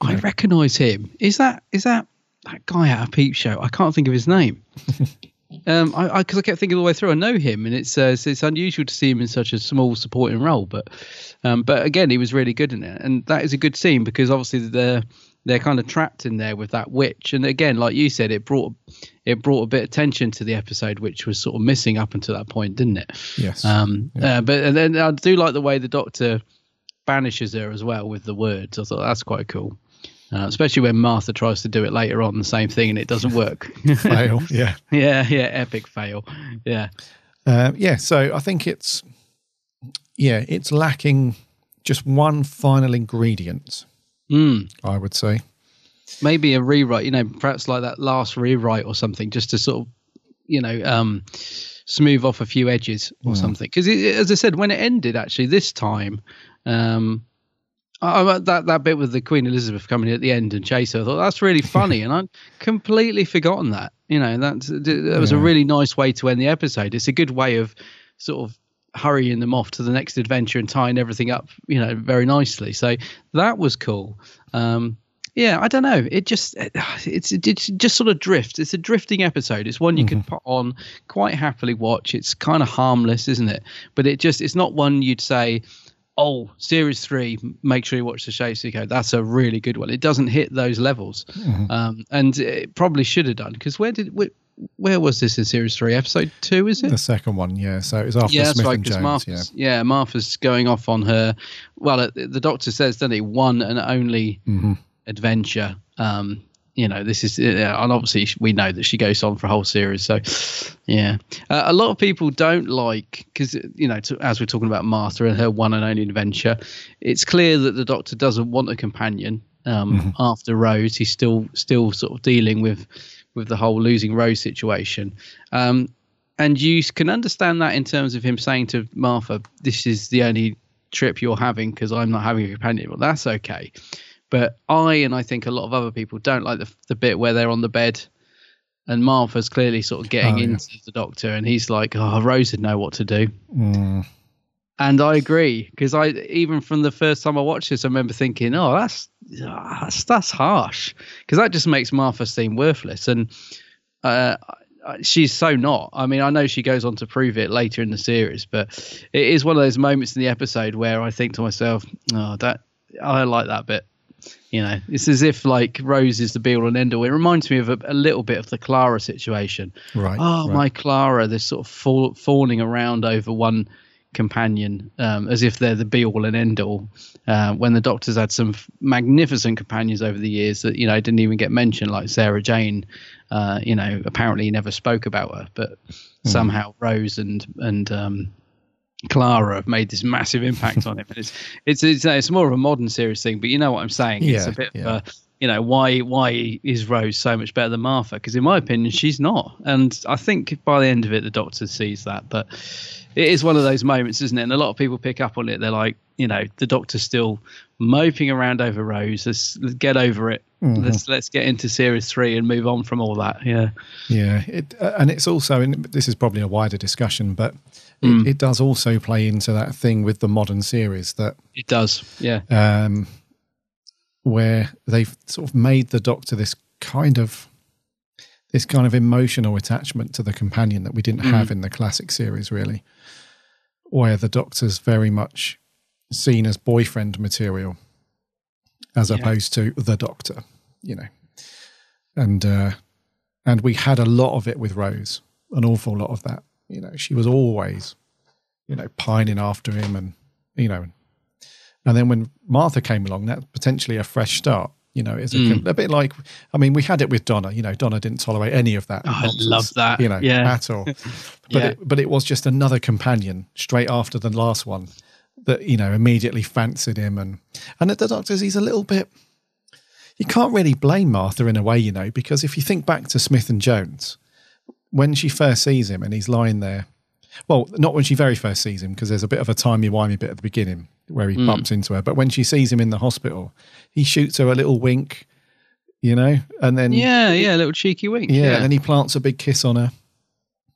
I recognise him. Is that is that that guy at a peep show? I can't think of his name. um, I because I, kept thinking all the way through. I know him, and it's uh, it's, it's unusual to see him in such a small supporting role. But um, but again, he was really good in it, and that is a good scene because obviously they're they're kind of trapped in there with that witch, and again, like you said, it brought it brought a bit of tension to the episode, which was sort of missing up until that point, didn't it? Yes. Um, uh, but and then I do like the way the Doctor banishes her as well with the words. I thought that's quite cool. Uh, especially when Martha tries to do it later on, the same thing, and it doesn't work. Fail, yeah. yeah, yeah, epic fail. Yeah, Uh, yeah, so I think it's yeah, it's lacking just one final ingredient. Mm. I would say. maybe a rewrite. You know, perhaps like that last rewrite or something, just to sort of, you know, um, smooth off a few edges or Mm. something. Because as I said, when it ended, actually this time, um, I, that that bit with the Queen Elizabeth coming in at the end and chase her, I thought that's really funny, and I'd completely forgotten that. You know, that's that was a really nice way to end the episode. It's a good way of sort of hurrying them off to the next adventure and tying everything up, you know, very nicely. So that was cool. Um, yeah, I don't know. It just it's it just sort of drifts. It's a drifting episode. It's one you can put on quite happily watch. It's kind of harmless, isn't it? But it just it's not one you'd say, "Oh, series 3, make sure you watch the Shakespeare Code. That's a really good one." It doesn't hit those levels. Mhm. Um, and it probably should have done because where did where, where was this in series 3? Episode 2 is it? The second one, yeah. So it was after yeah, Smith right. and Jones. Yeah. Martha's, yeah. Martha's going off on her. Well, uh, the doctor says, doesn't he? One and only Mhm. adventure. Um, you know, this is, uh, and obviously we know that she goes on for a whole series. So, yeah, uh, a lot of people don't like because you know, to, as we're talking about Martha and her one and only adventure, it's clear that the Doctor doesn't want a companion. Um, After Rose, he's still still sort of dealing with with the whole losing Rose situation. Um, and you can understand that in terms of him saying to Martha, "This is the only trip you're having because I'm not having a companion." Well, that's okay. But I and I think a lot of other people don't like the the bit where they're on the bed and Martha's clearly sort of getting Oh, yeah. into the doctor and he's like, "Oh, Rose would know what to do." Mm. And I agree because I even from the first time I watched this, I remember thinking, "Oh, that's that's, that's harsh," because that just makes Martha seem worthless, and uh, she's so not. I mean, I know she goes on to prove it later in the series, but it is one of those moments in the episode where I think to myself, "Oh, that I like that bit." You know, it's as if like Rose is the be all and end all. It reminds me of a, a little bit of the Clara situation. Right. Oh, right. my Clara, this sort of fall, fawning around over one companion um, as if they're the be all and end all. Uh, when the Doctor's had some f- magnificent companions over the years that you know didn't even get mentioned, like Sarah Jane. Uh, you know, apparently he never spoke about her, but somehow Rose and and um, Clara have made this massive impact on him. And it's it's it's, it's more of a modern series thing, but you know what I'm saying. it's Yeah, a bit yeah. of a you know why why is Rose so much better than Martha? Because in my opinion, she's not. And I think by the end of it, the Doctor sees that. But it is one of those moments, isn't it? And a lot of people pick up on it. They're like, you know, the Doctor's still moping around over Rose. Let's, let's get over it. Mhm. Let's let's get into series three and move on from all that. Yeah. Yeah, it, uh, and it's also, and this is probably a wider discussion, but Mm. it does also play into that thing with the modern series that It does. Yeah. um, where they've sort of made the Doctor this kind of this kind of emotional attachment to the companion that we didn't have in the classic series, really, where the Doctor's very much seen as boyfriend material as Yeah. opposed to the Doctor, you know, and uh, and we had a lot of it with Rose, an awful lot of that. You know, she was always, you know, pining after him, and you know, and then when Martha came along, that's potentially a fresh start. You know, it's a, Mm. a bit like, I mean, we had it with Donna. You know, Donna didn't tolerate any of that. Oh, I love that. You know, Yeah. at all. But Yeah. it, but it was just another companion straight after the last one that you know immediately fancied him, and and at the Doctor's, he's a little bit. You can't really blame Martha in a way, you know, because if you think back to Smith and Jones, when she first sees him and he's lying there, well, not when she very first sees him, because there's a bit of a timey-wimey bit at the beginning where he Mm. bumps into her, but when she sees him in the hospital, he shoots her a little wink, you know, and then Yeah. Yeah. A little cheeky wink. yeah, Yeah. and then he plants a big kiss on her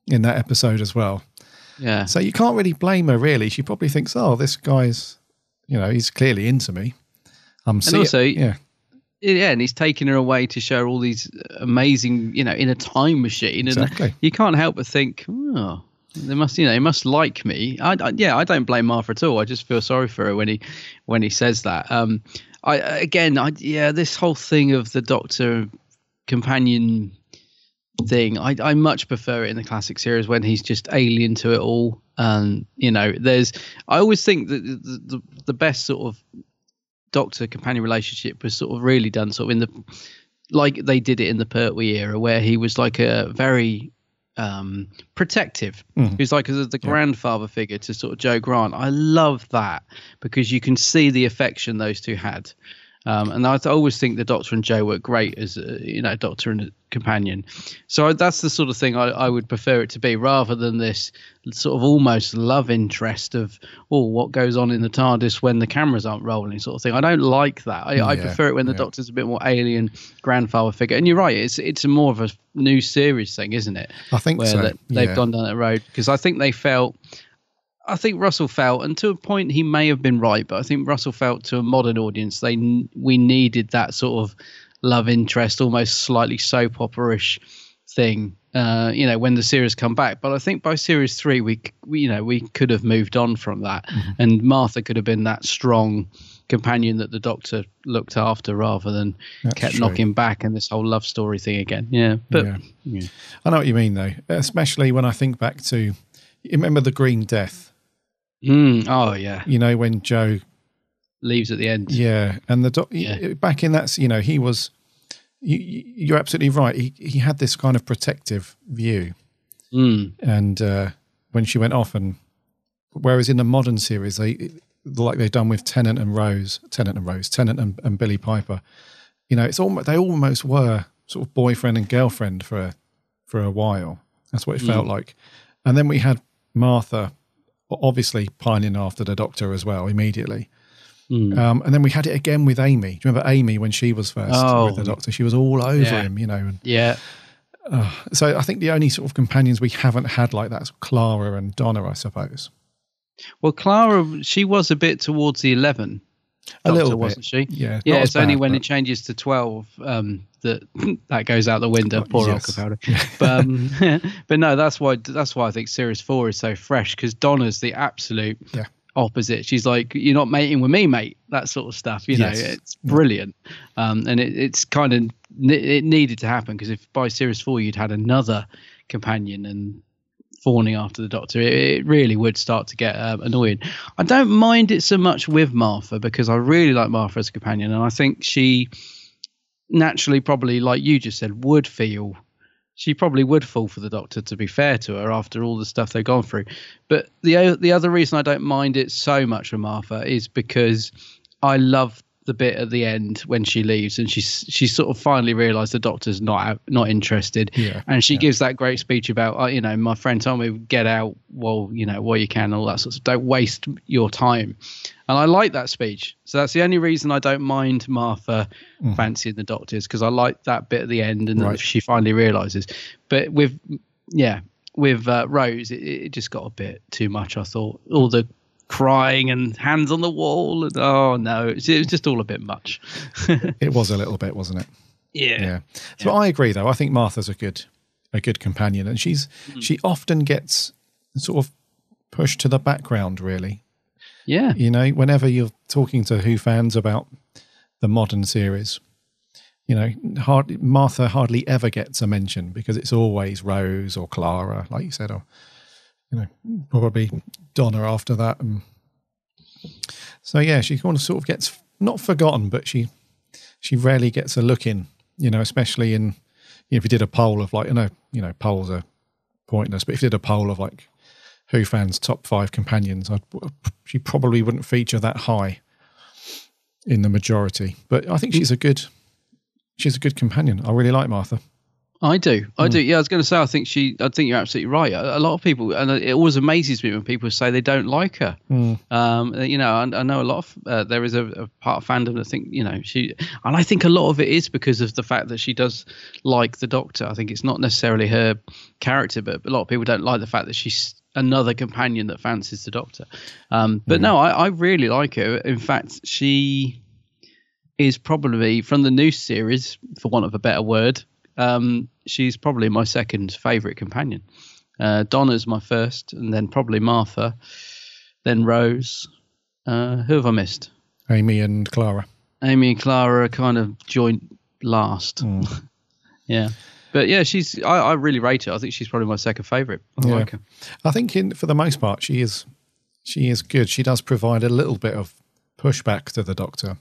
in that episode as well. yeah. So you can't really blame her, really. She probably thinks, "Oh, this guy's, you know, he's clearly into me." I'm And see- also, yeah, yeah, and he's taking her away to show all these amazing, you know, in a time machine. And Exactly. you can't help but think, oh, they must, you know, they must like me. I, I, yeah, I don't blame Martha at all. I just feel sorry for her when he, when he says that. Um, I again, I yeah, this whole thing of the Doctor companion thing, I, I much prefer it in the classic series when he's just alien to it all. And you know, there's, I always think that the, the, the best sort of doctor companion relationship was sort of really done sort of in the like they did it in the Pertwee era where he was like a very um protective. Mhm. he was like the, the grandfather figure to sort of Jo Grant. I love that because you can see the affection those two had Um, and I always think the Doctor and Jo were great as a, you know Doctor and companion. So that's the sort of thing I, I would prefer it to be, rather than this sort of almost love interest of oh what goes on in the TARDIS when the cameras aren't rolling, sort of thing. I don't like that. I, I prefer it when the yeah. Doctor's a bit more alien grandfather figure. And you're right, it's it's a more of a new series thing, isn't it? I think Where so, they've yeah. gone down that road because I think they felt. I think Russell felt, and to a point he may have been right, but I think Russell felt to a modern audience they we needed that sort of love interest, almost slightly soap opera-ish thing. Uh, you know, when the series come back, but I think by series three, we, we you know we could have moved on from that, Mm-hmm. and Martha could have been that strong companion that the Doctor looked after, rather than That's kept true. knocking back and this whole love story thing again. Yeah, but Yeah. yeah. I know what you mean, though, especially when I think back to you remember the Green Death. Mm, oh yeah, You know when Jo leaves at the end. Yeah, and the doc, Yeah. back in that, you know, he was. You, you're absolutely right. He he had this kind of protective view, Mm. and uh, when she went off, and whereas in the modern series, they like they've done with Tennant and Rose, Tennant and Rose, Tennant and, and Billie Piper, you know, it's almost they almost were sort of boyfriend and girlfriend for a, for a while. That's what it felt Mm. like, and then we had Martha, obviously pining after the Doctor as well immediately. Mm. Um, and then we had it again with Amy. Do you remember Amy when she was first Oh. with the Doctor? She was all over Yeah. him, you know. And, Yeah. uh, so I think the only sort of companions we haven't had like that is Clara and Donna, I suppose. Well, Clara, she was a bit towards the eleven. A Doctor, little bit, wasn't she? yeah. Yeah, it's only when but- it changes to twelve um, that that goes out the window. Poor yes. Rockefeller. But um, but no, that's why that's why I think Series Four is so fresh because Donna's the absolute Yeah. opposite. She's like, "You're not mating with me, mate." That sort of stuff. You know, it's brilliant, um, and it, it's kind of it needed to happen because if by Series Four you'd had another companion and fawning after the doctor, it, it really would start to get um, annoying. I don't mind it so much with Martha because I really like Martha as a companion, and I think she naturally, probably like you just said, would feel. She probably would fall for the doctor. To be fair to her, after all the stuff they've gone through, but the the other reason I don't mind it so much with Martha is because I love the bit at the end when she leaves and she's she sort of finally realised the doctor's not out, not interested. Yeah, and she yeah. gives that great speech about uh, you know my friend told me get out while you know while you can all that sort of don't waste your time. And I like that speech. So that's the only reason I don't mind Martha fancying the doctors because I like that bit at the end and Mm. Right. she finally realises but with yeah with uh, Rose it, it just got a bit too much I thought. All the crying and hands on the wall and oh no it was, it was just all a bit much It was a little bit, wasn't it? yeah Yeah. So I agree, though. I think Martha's a good a good companion, and she's Mm. she often gets sort of pushed to the background. Really, yeah you know, whenever you're talking to Who fans about the modern series, you know, hard, Martha hardly ever gets a mention because it's always Rose or Clara, like you said, or you know, probably Donna after that. And so yeah, she kind of sort of gets not forgotten, but she she rarely gets a look in. You know, especially in you know, if you did a poll of like, you know, you know, polls are pointless, but if you did a poll of like Who fans' top five companions, I'd, she probably wouldn't feature that high in the majority. But I think she's a good she's a good companion. I really like Martha. I do. I do. Yeah, I was going to say. I think she. I think you're absolutely right. A, a lot of people, and it always amazes me when people say they don't like her. Mm. Um, you know, I, I know a lot of uh, there is a, a part of fandom that think you know she, and I think a lot of it is because of the fact that she does like the Doctor. I think it's not necessarily her character, but a lot of people don't like the fact that she's another companion that fancies the Doctor. Um, but no, I, I really like her. In fact, she is probably from the new series, for want of a better word. Um, she's probably my second favourite companion. Uh, Donna's my first, and then probably Martha, then Rose. Uh, who have I missed? Amy and Clara. Amy and Clara are kind of joint last. Hmm. yeah, but yeah, she's. I, I really rate her. I think she's probably my second favourite. I Yeah. like her. I think in for the most part she is she is good. She does provide a little bit of pushback to the doctor.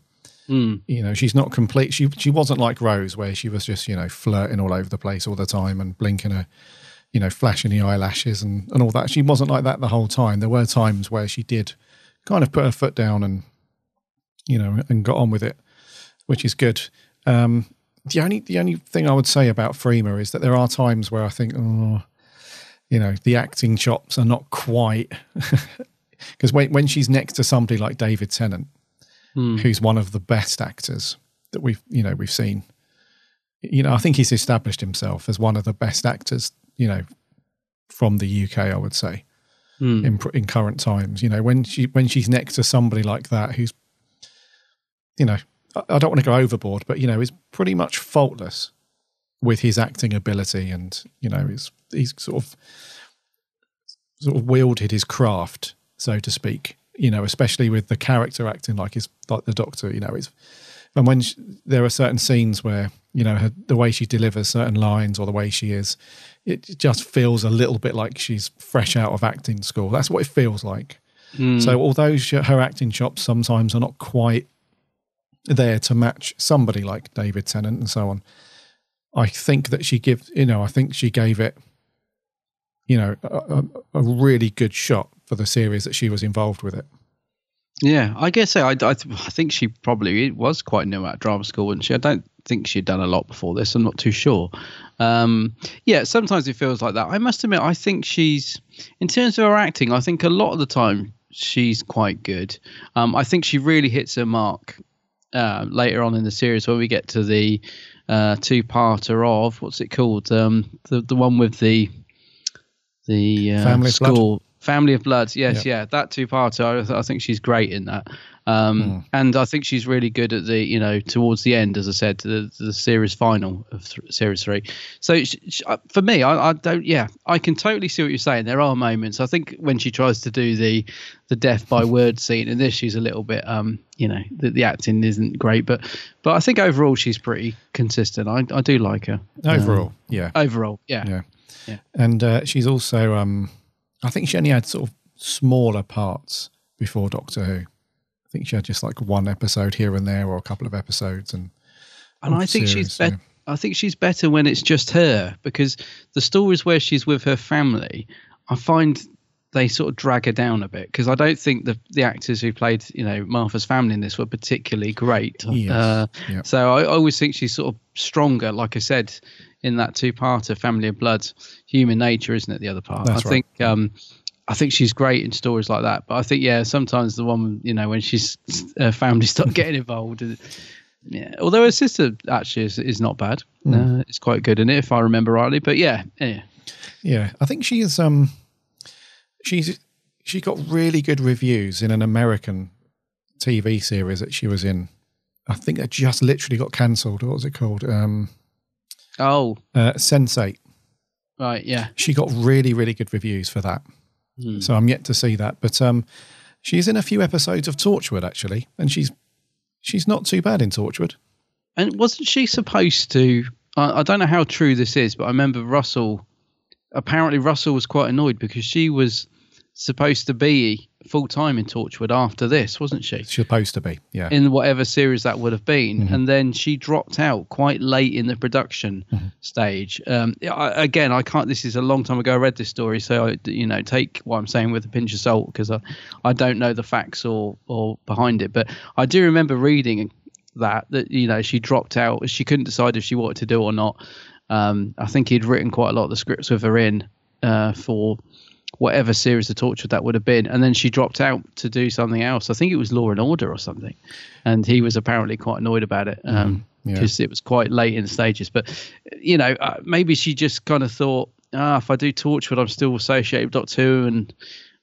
Mm. You know, she's not complete. She she wasn't like Rose, where she was just you know flirting all over the place all the time and blinking her, you know, flashing the eyelashes and and all that. She wasn't like that the whole time. There were times where she did kind of put her foot down and you know and got on with it. which is good. Um, the only the only thing I would say about Freema is that there are times where I think, oh, you know, the acting chops are not quite because when when she's next to somebody like David Tennant, Hmm. who's one of the best actors that we've you know we've seen, you know, I think he's established himself as one of the best actors, you know, from the UK. I would say Hmm. in in current times. You know, when she when she's next to somebody like that who's, you know, I, I don't want to go overboard, but you know, is pretty much faultless with his acting ability, and you know, he's he's sort of sort of wielded his craft, so to speak. You know, especially with the character acting, like his like the Doctor. You know, is and when she, there are certain scenes where you know her, the way she delivers certain lines or the way she is, it just feels a little bit like she's fresh out of acting school. That's what it feels like. Mm. So although she, her acting chops sometimes are not quite there to match somebody like David Tennant and so on, I think that she gives you know I think she gave it you know a, a, a really good shot for the series that she was involved with it. Yeah, I guess so. I, I, th- I think she probably was quite new at drama school, and she. I don't think she'd done a lot before this. I'm not too sure. Um, yeah, sometimes it feels like that. I must admit, I think she's, in terms of her acting, I think a lot of the time she's quite good. Um, I think she really hits her mark uh, later on in the series when we get to the uh, two-parter of what's it called? Um, the the one with the the uh, Family Blood? School. Family of Bloods, yes, Yeah. yeah, that two-parter. I, I think she's great in that, um, and I think she's really good at the, you know, towards the end, as I said, the, the series final of th- series three. So sh sh uh, for me, I, I don't, yeah, I can totally see what you're saying. There are moments. I think when she tries to do the the death by word scene, in this she's a little bit, um, you know, the, the acting isn't great, but but I think overall she's pretty consistent. I I do like her Overall, Um, yeah. Overall, yeah. Yeah. Yeah. And uh, she's also, um, I think she only had sort of smaller parts before Doctor Who. I think she had just like one episode here and there, or a couple of episodes, and and I think series, she's better. I think she's better when it's just her because the stories where she's with her family, I find they sort of drag her down a bit because I don't think the the actors who played you know Martha's family in this were particularly great. Yes, Uh, yeah. So I, I always think she's sort of stronger, like I said in that two-parter, Family of Blood, Human Nature, isn't it? The other part. That's I right. think. Um, I think she's great in stories like that, but I think yeah, sometimes the one you know when she's her family start getting involved, and- yeah. Although her sister actually is, is not bad, Mm. uh, it's quite good in it if I remember rightly. But yeah, yeah, Yeah, I think she is. Um, she's she got really good reviews in an American TV series that she was in. I think it just literally got cancelled. What was it called? Um, oh, uh, Sense8. right, yeah. She got really, really good reviews for that. Hmm. So I'm yet to see that, but um, she's in a few episodes of Torchwood actually, and she's she's not too bad in Torchwood. And wasn't she supposed to? I, I don't know how true this is, but I remember Russell. Apparently, Russell was quite annoyed because she was supposed to be full time in Torchwood after this, wasn't she? She's Supposed to be, yeah. in whatever series that would have been, Mhm. and then she dropped out quite late in the production Mm-hmm. stage. Um, I, again, I can't. This is a long time ago. I read this story, so I, you know, take what I'm saying with a pinch of salt because I, I don't know the facts or or behind it. But I do remember reading that that you know she dropped out. She couldn't decide if she wanted to do it or not. Um, I think he'd written quite a lot of the scripts with her in uh, for whatever series of Torchwood that would have been and then she dropped out to do something else i think it was law and order or something and he was apparently quite annoyed about it um Mm, yeah. because it was quite late in the stages but you know uh, maybe she just kind of thought ah if i do torchwood i'm still associated with doctor who and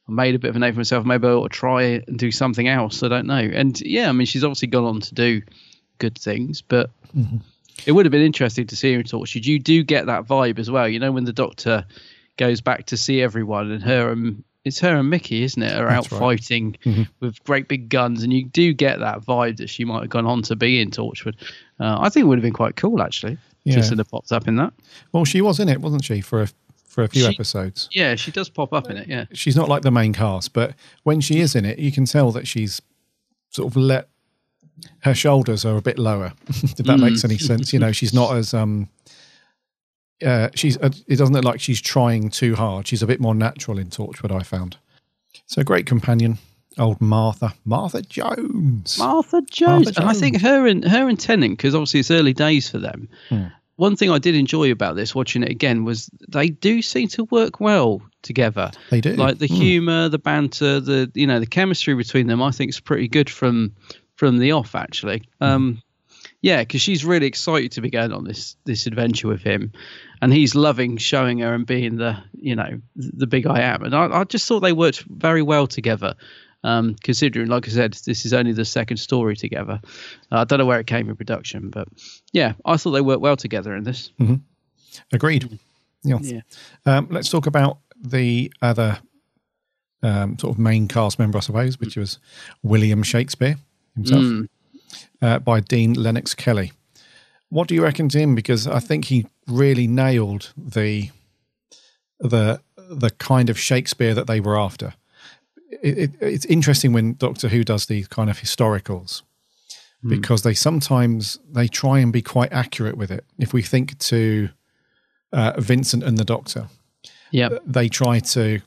I made a bit of a name for myself. Maybe I ought to try and do something else. I don't know. And yeah, I mean, she's obviously gone on to do good things, but Mm-hmm. it would have been interesting to see her in Torchwood. You do get that vibe as well. You know, when the Doctor goes back to see everyone, and her and it's her and Mickey, isn't it? Are out right. fighting Mhm. with great big guns, and you do get that vibe that she might have gone on to be in Torchwood. Uh, I think it would have been quite cool actually. Yeah. Just to have popped up in that. Well, she was in it, wasn't she, for a for a few She- episodes? Yeah, she does pop up in it. Yeah. She's not like the main cast, but when she is in it, you can tell that she's sort of let her shoulders are a bit lower. if that Mm. makes any sense, you know, she's not as um. Uh, she's. Uh, it doesn't look like she's trying too hard. She's a bit more natural in Torchwood. I found. So great companion. Old Martha, Martha Jones. Martha Jones. Martha And I think her and her and Tennant, because obviously it's early days for them. Hmm. One thing I did enjoy about this, watching it again, was they do seem to work well together. They do. Like the Hmm. humour, the banter, the you know the chemistry between them. I think is pretty good from from the off actually. Um, yeah, because she's really excited to be going on this this adventure with him, and he's loving showing her and being the you know the big I am. And I, I just thought they worked very well together. Um, considering, like I said, this is only the second story together. Uh, I don't know where it came in production, but yeah, I thought they worked well together in this. Mhm. Agreed. Yeah. Yeah. Um, let's talk about the other um, sort of main cast member, I suppose, which was William Shakespeare himself, Mm. Uh, by Dean Lennox Kelly. What do you reckon to him? Because I think he really nailed the the the kind of Shakespeare that they were after. It, it, it's interesting when Doctor Who does these kind of historicals because they sometimes they try and be quite accurate with it. If we think to uh, Vincent and the Doctor, yeah, they try to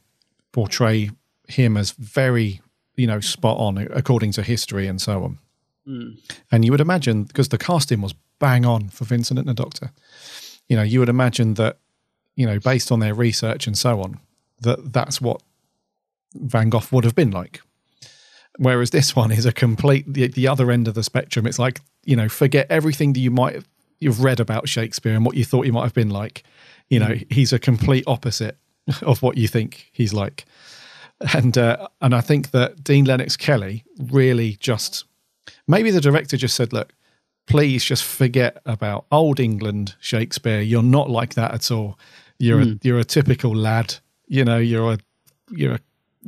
portray him as very you know spot on according to history and so on. Mm. And you would imagine because the casting was bang on for Vincent and the Doctor, you know, you would imagine that you know based on their research and so on that that's what Van Gogh would have been like. Whereas this one is a complete the, the other end of the spectrum. It's like you know, forget everything that you might have you've read about Shakespeare and what you thought he might have been like. You know, he's a complete opposite of what you think he's like. And uh, and I think that Dean Lennox Kelly really just maybe the director just said, look, please just forget about old England Shakespeare. You're not like that at all. You're Mm. a you're a typical lad. You know, you're a you're a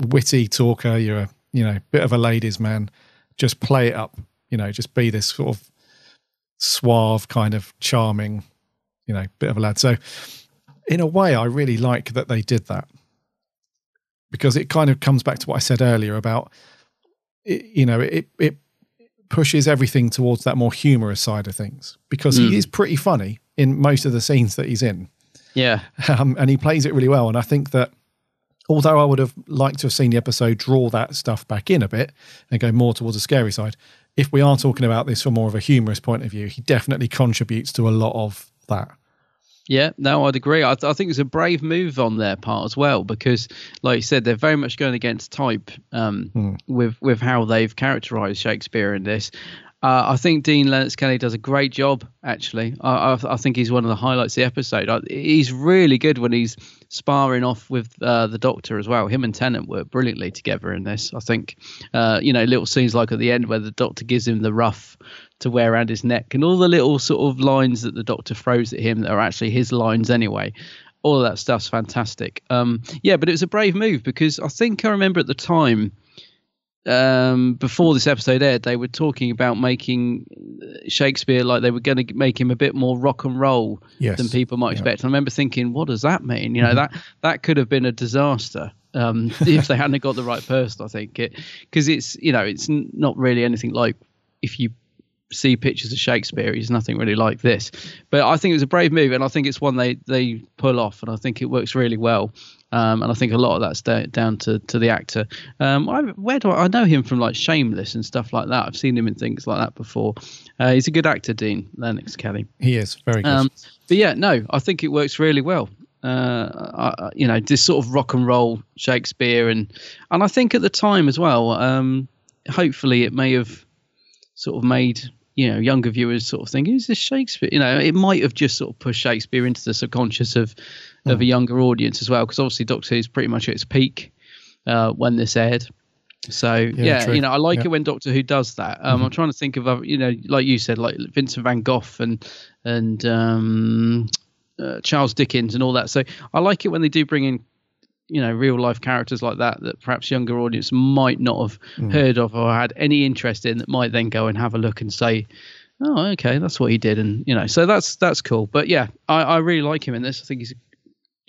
witty talker. You're a you know bit of a ladies' man. Just play it up. You know, just be this sort of suave, kind of charming, you know, bit of a lad. So, in a way, I really like that they did that because it kind of comes back to what I said earlier about, it, you know, it it pushes everything towards that more humorous side of things because Mm. he is pretty funny in most of the scenes that he's in Yeah, um, and he plays it really well. And I think that although I would have liked to have seen the episode draw that stuff back in a bit and go more towards the scary side, if we are talking about this from more of a humorous point of view, he definitely contributes to a lot of that. Yeah, no, I'd agree. I, I think it's a brave move on their part as well because, like you said, they're very much going against type um, Hmm. with with how they've characterised Shakespeare in this. Uh, I think Dean Lennox Kelly does a great job. Actually, I, I, I think he's one of the highlights of the episode. I, he's really good when he's sparring off with uh, the Doctor as well. Him and Tennant work brilliantly together in this. I think, uh, you know, little scenes like at the end where the Doctor gives him the ruff to wear around his neck, and all the little sort of lines that the Doctor throws at him that are actually his lines anyway. All of that stuff's fantastic. Um, yeah, but it was a brave move because I think I remember at the time um, before this episode aired, they were talking about making Shakespeare like they were going to make him a bit more rock and roll Yes. than people might Yeah. expect. I remember thinking, what does that mean? You know, Mhm. that that could have been a disaster um, if they hadn't got the right person. I think it because it's you know it's n- not really anything like if you see pictures of Shakespeare, he's nothing really like this. But I think it was a brave move, and I think it's one they they pull off, and I think it works really well. Um, and I think a lot of that's da- down to, to the actor. Um, I, where do I, I know him from like Shameless and stuff like that. I've seen him in things like that before. Uh, he's a good actor, Dean Lennox Kelly. He is very good. Um, but yeah, no, I think it works really well. Uh, I, you know, this sort of rock and roll Shakespeare, and and I think at the time as well. Um, hopefully, it may have sort of made you know younger viewers sort of think, is this Shakespeare?" You know, it might have just sort of pushed Shakespeare into the subconscious of of a younger audience as well, because obviously Doctor Who's pretty much at its peak uh, when this aired. So yeah, true. you know, I like Yeah. it when Doctor Who does that. Um, I'm trying to think of other, you know, like you said, like Vincent Van Gogh and and um, uh, Charles Dickens and all that. So I like it when they do bring in, you know, real life characters like that that perhaps younger audience might not have Mm. heard of or had any interest in. That might then go and have a look and say, oh, okay, that's what he did, and you know, so that's that's cool. But yeah, I, I really like him in this. I think he's a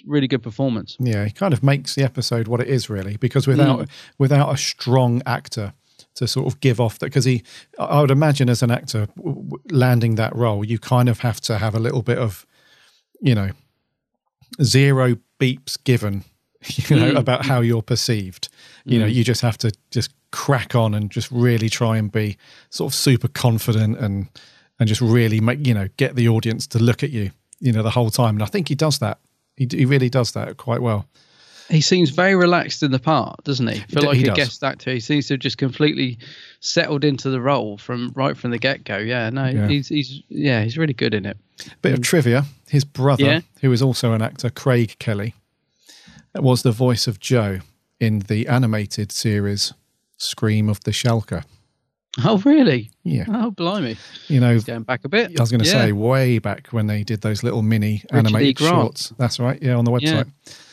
really good performance. Yeah, he kind of makes the episode what it is really, because without Mm. without a strong actor to sort of give off that, because he, I would imagine as an actor landing that role, you kind of have to have a little bit of, you know, zero beeps given you know, Mm. about how you're perceived. You know, Mm. you just have to just crack on and just really try and be sort of super confident and and just really make you know get the audience to look at you. You know, the whole time. And I think he does that. He he really does that quite well. He seems very relaxed in the part, doesn't he? Feel d- like he a does. guest actor, he seems to have just completely settled into the role from right from the get go. Yeah, no, Yeah. he's he's yeah, he's really good in it. Bit of trivia: his brother, Yeah. who is also an actor, Craig Kelly, was the voice of Joe in the animated series Scream of the Shalka. Oh, really? Yeah. Oh, blimey. You know, going back a bit. I was going to Yeah. say way back when they did those little mini Richard animated shorts. That's right. Yeah, on the website.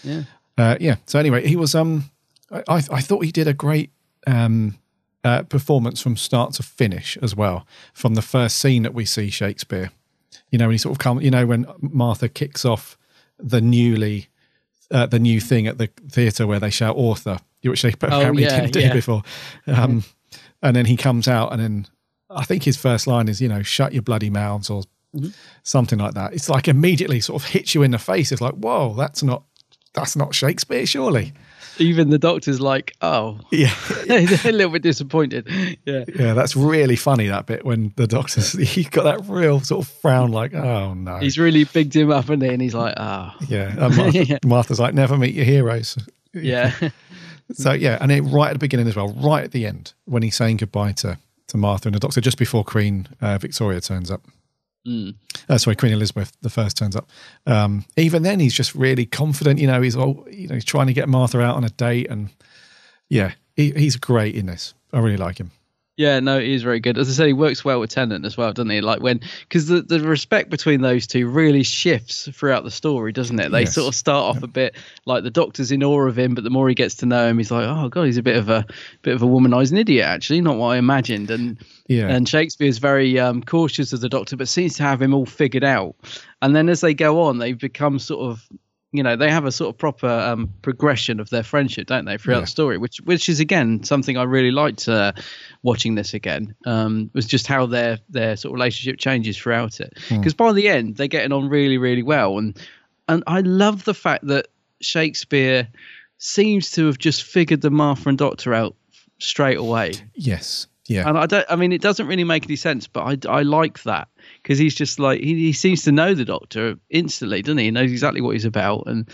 Yeah. Uh, yeah. So anyway, he was. Um, I I I thought he did a great um uh, performance from start to finish as well. From the first scene that we see Shakespeare, you know, when he sort of come, you know, when Martha kicks off the newly. Uh, the new thing at the theatre where they shout author, which they apparently Oh, yeah, didn't do yeah. before. Um, and then he comes out, and then I think his first line is, you know, shut your bloody mouths or Mhm. something like that. It's like immediately sort of hits you in the face. It's like, whoa, that's not that's not Shakespeare, surely. Even the doctor's like, oh, Yeah, a little bit disappointed. Yeah. yeah, that's really funny. That bit when the doctor's he's got that real sort of frown, like, oh no, He's really bigged him up, and then he's like, oh, yeah. Martha, Yeah. Martha's like, never meet your heroes. yeah. So yeah, and then right at the beginning as well, right at the end when he's saying goodbye to to Martha and the Doctor, just before Queen uh, Victoria turns up. Mm. Sorry, Queen Elizabeth the first turns up. Um, even then, he's just really confident. You know, he's all you know, he's trying to get Martha out on a date, and yeah, he, he's great in this. I really like him. Yeah, no, he is very good. As I said, he works well with Tennant as well, doesn't he? Like when, because the, the respect between those two really shifts throughout the story, doesn't it? They Yes. sort of start off a bit like the Doctor's in awe of him, but the more he gets to know him, he's like, oh god, he's a bit of a bit of a womanizing idiot, actually, not what I imagined. And Yeah. and Shakespeare's very um, cautious of the Doctor, but seems to have him all figured out. And then as they go on, they become sort of you know they have a sort of proper um, progression of their friendship, don't they, throughout Yeah. the story? Which which is again something I really liked uh, watching this again. Um, was just how their their sort of relationship changes throughout it. Hmm. Because by the end they're getting on really really well, and and I love the fact that Shakespeare seems to have just figured the Martha and Doctor out straight away. Yes, yeah, And I don't. I mean, it doesn't really make any sense, but I, I like that because he's just like he, he seems to know the Doctor instantly, doesn't he? He knows exactly what he's about, and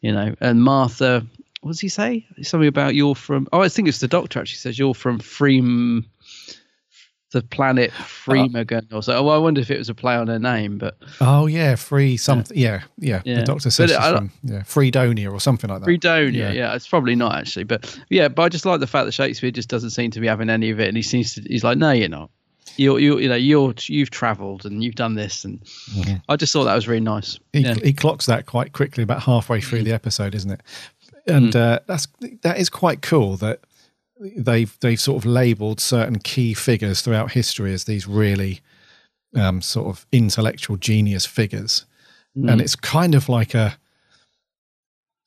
you know, and Martha. What does he say? Something about you're from. Oh, I think it's the Doctor actually says you're from Freem, the planet Freemagon or so. Oh, I wonder if it was a play on her name, but Oh yeah, free something. Yeah, yeah. Yeah. The Doctor says But she's I- from yeah, Freedonia or something like that. Fredonia, yeah. it's probably not actually, but yeah, but I just like the fact that Shakespeare just doesn't seem to be having any of it, and he seems to. He's like, no, you're not. You're, you, you know, you're, you've travelled and you've done this, and I just thought that was really nice. He, yeah. he clocks that quite quickly, about halfway through the episode, isn't it? And Mm. uh, that's that is quite cool that they've they've sort of labelled certain key figures throughout history as these really um, sort of intellectual genius figures, Mm. and it's kind of like a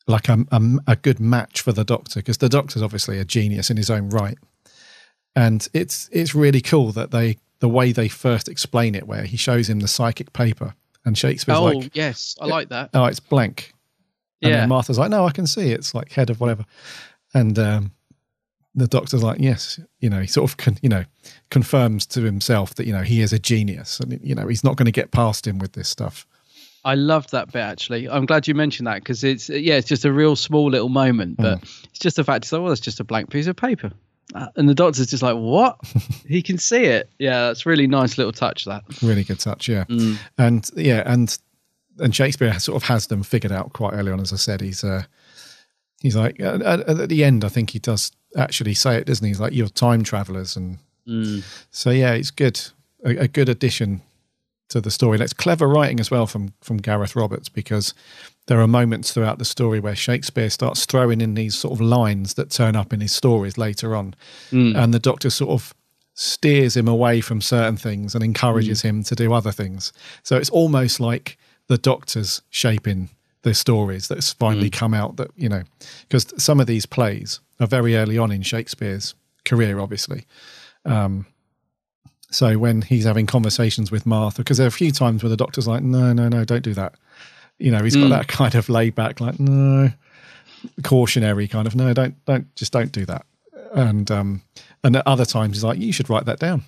like a, a, a good match for the Doctor because the Doctor's obviously a genius in his own right, and it's it's really cool that they the way they first explain it, where he shows him the psychic paper, and Shakespeare's oh like, yes, I like that. oh, it's blank. And Yeah. then Martha's like, no, I can see it's like head of whatever. And um, the doctor's like, yes, you know, he sort of, con- you know, confirms to himself that, you know, he is a genius and, you know, he's not going to get past him with this stuff. I loved that bit actually. I'm glad you mentioned that because it's yeah, it's just a real small little moment, but it's just the fact it's like, well, it's just a blank piece of paper, uh, and the doctor's just like, what? he can see it. Yeah, that's really nice little touch. That. Really good touch, yeah. Mm. And yeah, and and Shakespeare sort of has them figured out quite early on. As I said, he's uh, he's like at, at at the end, I think he does actually say it, doesn't he? He's like, "You're time travelers," and Mm. so yeah, it's good, a, a good addition to the story. And it's clever writing as well from from Gareth Roberts because there are moments throughout the story where Shakespeare starts throwing in these sort of lines that turn up in his stories later on, Mm. and the Doctor sort of steers him away from certain things and encourages him to do other things. So it's almost like the Doctor's shaping the stories that's finally come out. That you know, because some of these plays are very early on in Shakespeare's career, obviously. Um, so when he's having conversations with Martha, because there are a few times where the doctor's like, "No, no, no, don't do that." You know, he's got Mm. that kind of laid back, like, "No, cautionary kind of no, don't don't just don't do that. And um, and at other times he's like, you should write that down.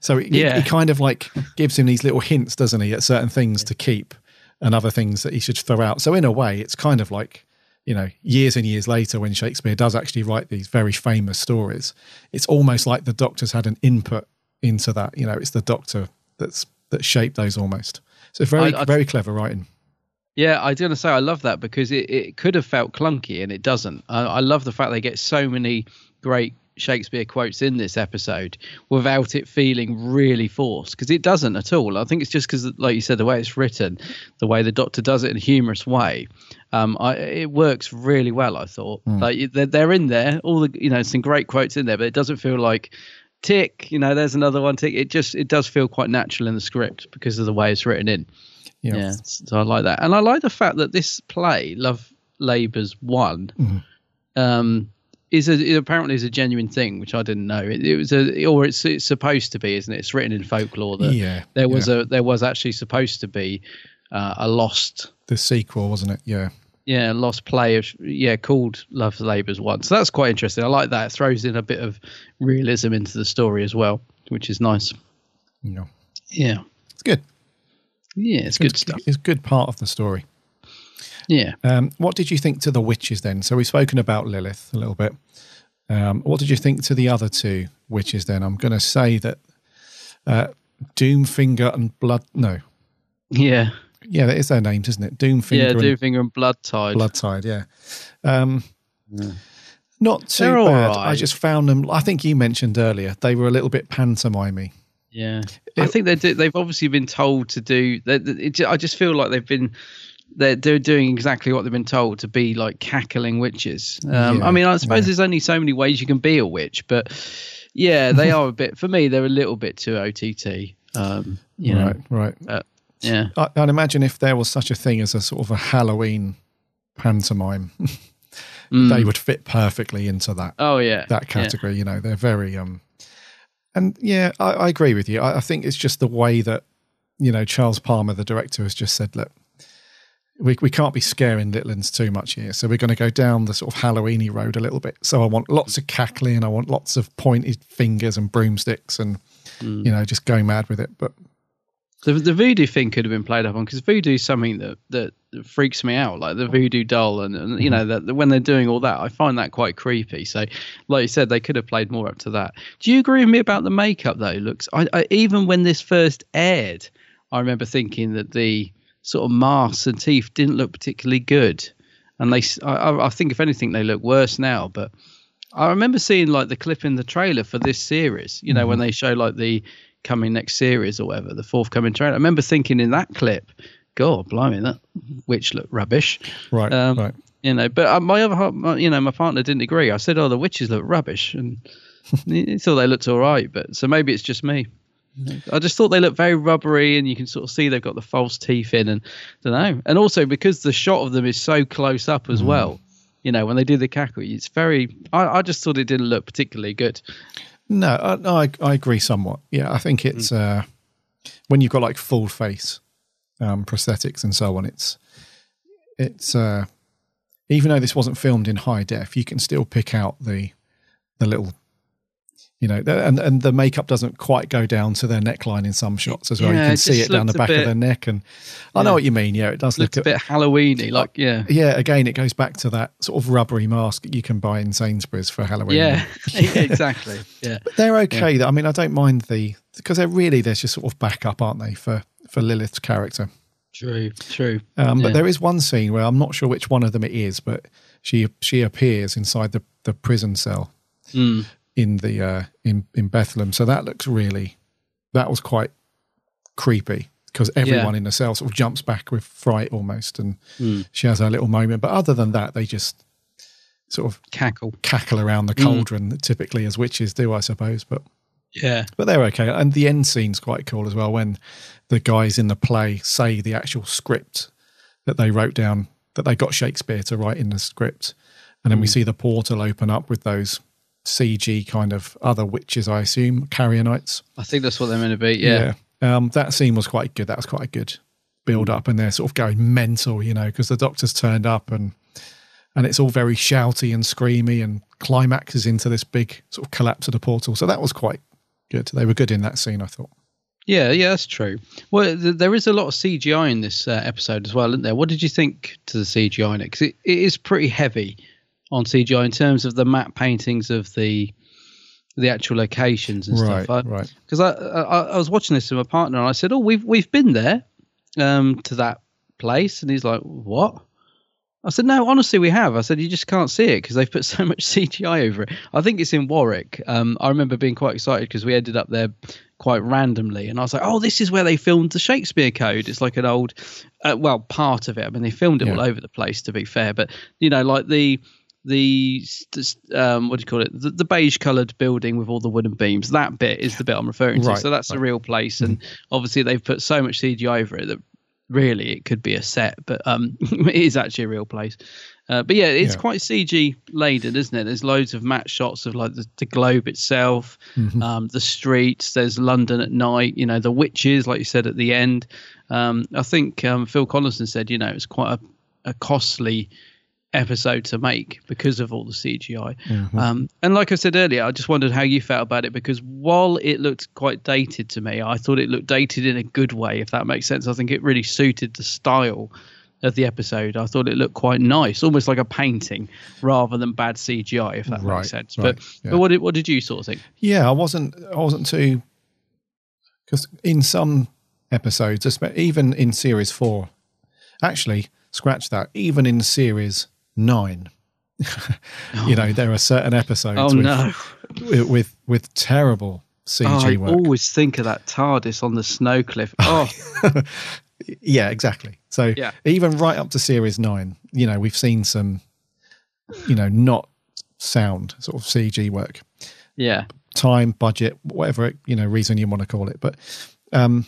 So it, Yeah. it, it kind of like gives him these little hints, doesn't he, at certain things to keep and other things that he should throw out. So in a way, it's kind of like you know, years and years later, when Shakespeare does actually write these very famous stories, it's almost like the Doctor's had an input into that. You know, it's the Doctor that's that shaped those almost. So very I- I- very clever writing. Yeah, I do want to say I love that because it, it could have felt clunky and it doesn't. I, I love the fact they get so many great Shakespeare quotes in this episode without it feeling really forced because it doesn't at all. I think it's just because, like you said, the way it's written, the way the Doctor does it in a humorous way, um, I, it works really well. I thought like they're, they're in there, all the you know some great quotes in there, but it doesn't feel like tick. You know, there's another one tick. It just it does feel quite natural in the script because of the way it's written in. Yeah. Yeah, so I like that, and I like the fact that this play, Love Labour's Won, Mm-hmm. um, is a it apparently is a genuine thing, which I didn't know. It, it was a, or it's it's supposed to be, isn't it? It's written in folklore that Yeah, there was yeah. a there was actually supposed to be uh, a lost The sequel, wasn't it? Yeah. yeah lost play of yeah called Love Labour's Won. So that's quite interesting. I like that. It throws in a bit of realism into the story as well, which is nice. Yeah. Yeah, It's good. yeah, it's good stuff. It's a good part of the story. Yeah. Um, what did you think to the witches then? So we've spoken about Lilith a little bit. Um, what did you think to the other two witches then? I'm going to say that uh, Doomfinger and Blood. No. Yeah. Yeah, that is their names, isn't it? Doomfinger yeah, and Doomfinger and Blood Tide. Blood Tide, yeah. Um, Not too They're all bad. I just found them, I think you mentioned earlier, they were a little bit pantomimey. Yeah, I think they do, they've obviously been told to do. They, they- it, I just feel like they've been they're they're doing exactly what they've been told to be like cackling witches. Um, Yeah, I mean, I suppose yeah. there's only so many ways you can be a witch, but yeah, they are a bit. For me, they're a little bit too OTT. Um, you know, right, right. uh, yeah, I, I'd imagine if there was such a thing as a sort of a Halloween pantomime, they would fit perfectly into that. Oh yeah, that yeah. category. You know, they're very um, and yeah, I, I agree with you. I, I think it's just the way that you know Charles Palmer, the director, has just said, look. We, we can't be scaring Litlands too much here, so we're going to go down the sort of Halloweeny road a little bit. So I want lots of cackling, I want lots of pointed fingers and broomsticks, and Mm. you know, just going mad with it. But The the voodoo thing could have been played up on because voodoo is something that, that freaks me out, like the voodoo doll, and, and you know that when they're doing all that, I find that quite creepy. So, like you said, they could have played more up to that. Do you agree with me about the makeup though? Looks, I, I even when this first aired, I remember thinking that the sort of masks and teeth didn't look particularly good, and they, I think if anything, they look worse now. But I remember seeing like the clip in the trailer for this series, you know, when they show like the coming next series or whatever, the forthcoming trailer. I remember thinking in that clip, God, blimey, that witch looked rubbish. right, Um, right. You know, but uh, my other, my, you know, my partner didn't agree. I said, "Oh, the witches look rubbish," and he thought they looked all right. But so maybe it's just me. I just thought they looked very rubbery, and you can sort of see they've got the false teeth in, and don't know. And also because the shot of them is so close up as well, you know, when they do the cackle, it's very. I, I just thought it didn't look particularly good. No, I, I, I agree somewhat. Yeah, I think it's uh, when you've got like full face um, prosthetics and so on. It's it's uh, even though this wasn't filmed in high def, you can still pick out the the little. You know, and and the makeup doesn't quite go down to their neckline in some shots as well. you can see it down the back of their neck, and I know what you mean. Yeah, it does look a bit Halloweeny, like yeah, Yeah, again, it goes back to that sort of rubbery mask you can buy in Sainsbury's for Halloween. yeah, exactly, yeah. But they're okay. I mean, I don't mind the because they're really they're just sort of backup, aren't they, for for Lilith's character? True, true. Um, But there is one scene where I'm not sure which one of them it is, but she she appears inside the the prison cell Mm. In the uh, in in Bethlehem. So that looks really that was quite creepy because everyone in the cell sort of jumps back with fright almost, and Mm. she has her little moment. But other than that, they just sort of cackle cackle around the Mm. cauldron that typically as witches do, I suppose. But Yeah. but they're okay. And the end scene's quite cool as well when the guys in the play say the actual script that they wrote down, that they got Shakespeare to write in the script. And then we Mm. see the portal open up with those CG kind of other witches, I assume, Carrionites. I think that's what they're meant to be. Yeah. Yeah. Um, that scene was quite good. That was quite a good build up. And they're sort of going mental, you know, because the doctor's turned up and and it's all very shouty and screamy and climaxes into this big sort of collapse of the portal. So that was quite good. They were good in that scene, I thought. Yeah, yeah, that's true. Well, th- there is a lot of CGI in this uh, episode as well, isn't there? What did you think to the CGI in it? Because it, it is pretty heavy on CGI in terms of the map paintings of the the actual locations and Right, stuff. right. Because I, I I was watching this with my partner and I said, "Oh, we've we've been there um, to that place," and he's like, "What?" I said, "No, honestly, we have." I said, "You just can't see it because they've put so much CGI over it." I think it's in Warwick. Um, I remember being quite excited because we ended up there quite randomly, and I was like, "Oh, this is where they filmed the Shakespeare Code." It's like an old, uh, well, part of it. I mean, they filmed it all over the place, to be fair, but you know, like the the um, what do you call it? The, the beige coloured building with all the wooden beams. That bit is the bit I'm referring to. Right, so that's a right. real place, and obviously they've put so much CGI over it that really it could be a set, but um, it is actually a real place. Uh, but yeah, it's Yeah. quite CG laden, isn't it? There's loads of matte shots of like the, the globe itself, Mhm. um, the streets. There's London at night. You know, the witches, like you said at the end. Um, I think um, Phil Collinson said, you know, it's quite a, a costly episode to make because of all the CGI. Mhm. Um, and like I said earlier, I just wondered how you felt about it because while it looked quite dated to me, I thought it looked dated in a good way, if that makes sense. I think it really suited the style of the episode. I thought it looked quite nice, almost like a painting rather than bad CGI, if that Right, makes sense. right, But yeah. but what did what did you sort of think? Yeah, I wasn't. I wasn't too. Because in some episodes, even in series four, actually, scratch that. Even in series nine, you know, there are certain episodes. Oh, with, no. with, with with terrible CG Oh, I work. always think of that TARDIS on the snow cliff. Oh, yeah, exactly. So Yeah. even right up to series nine, you know, we've seen some, you know, not sound sort of CG work. yeah. time, budget, whatever you know reason you want to call it. But um,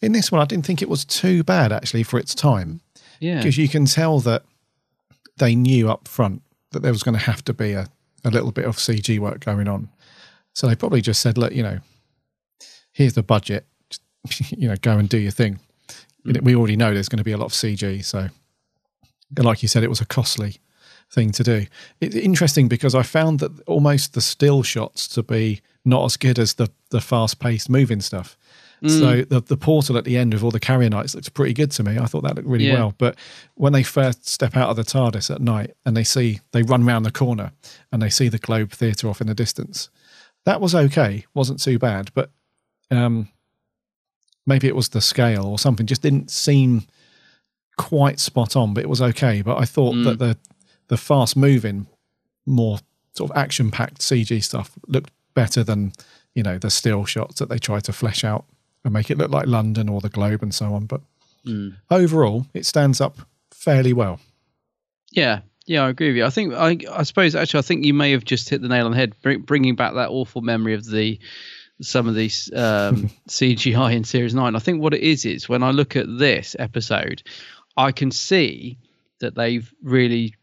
in this one, I didn't think it was too bad actually for its time. Yeah. because you can tell that they knew up front that there was going to have to be a, a little bit of CG work going on. So they probably just said, "Look, you know, here's the budget. Just, you know, go and do your thing." Mm. We already know there's going to be a lot of CG, so and like you said, it was a costly thing to do. It's interesting because I found that almost the still shots to be not as good as the the fast paced moving stuff. Mm. So the the portal at the end with all the Carrionites looked pretty good to me. I thought that looked really Yeah. well. But when they first step out of the TARDIS at night and they see they run round the corner and they see the Globe Theatre off in the distance, that was okay. wasn't too bad. But um, maybe it was the scale or something. Just didn't seem quite spot on. But it was okay. But I thought Mm. that the the fast moving, more sort of action packed CG stuff looked better than you know the still shots that they tried to flesh out and make it look like London or the Globe and so on. But Mm. overall, it stands up fairly well. Yeah, yeah, I agree with you. I think I, I suppose actually, I think you may have just hit the nail on the head, bring, bringing back that awful memory of the some of these um, CGI in Series Nine. I think what it is is when I look at this episode, I can see that they've really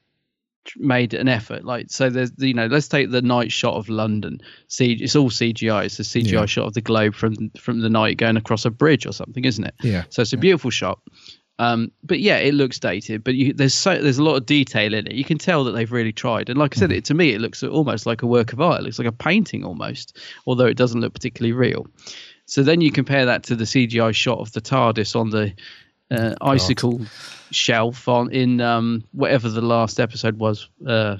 made an effort. Like, so there's you know, let's take the night shot of London. See, it's all CGI. It's a CGI Yeah. shot of the globe from from the night going across a bridge or something, isn't it? Yeah. So it's a beautiful shot. Um, but yeah, it looks dated. But you, there's so there's a lot of detail in it. You can tell that they've really tried. And like I said, Mm-hmm. it to me it looks almost like a work of art. It looks like a painting almost, although it doesn't look particularly real. So then you compare that to the CGI shot of the TARDIS on the uh, icicle shelf on in um, whatever the last episode was. Uh,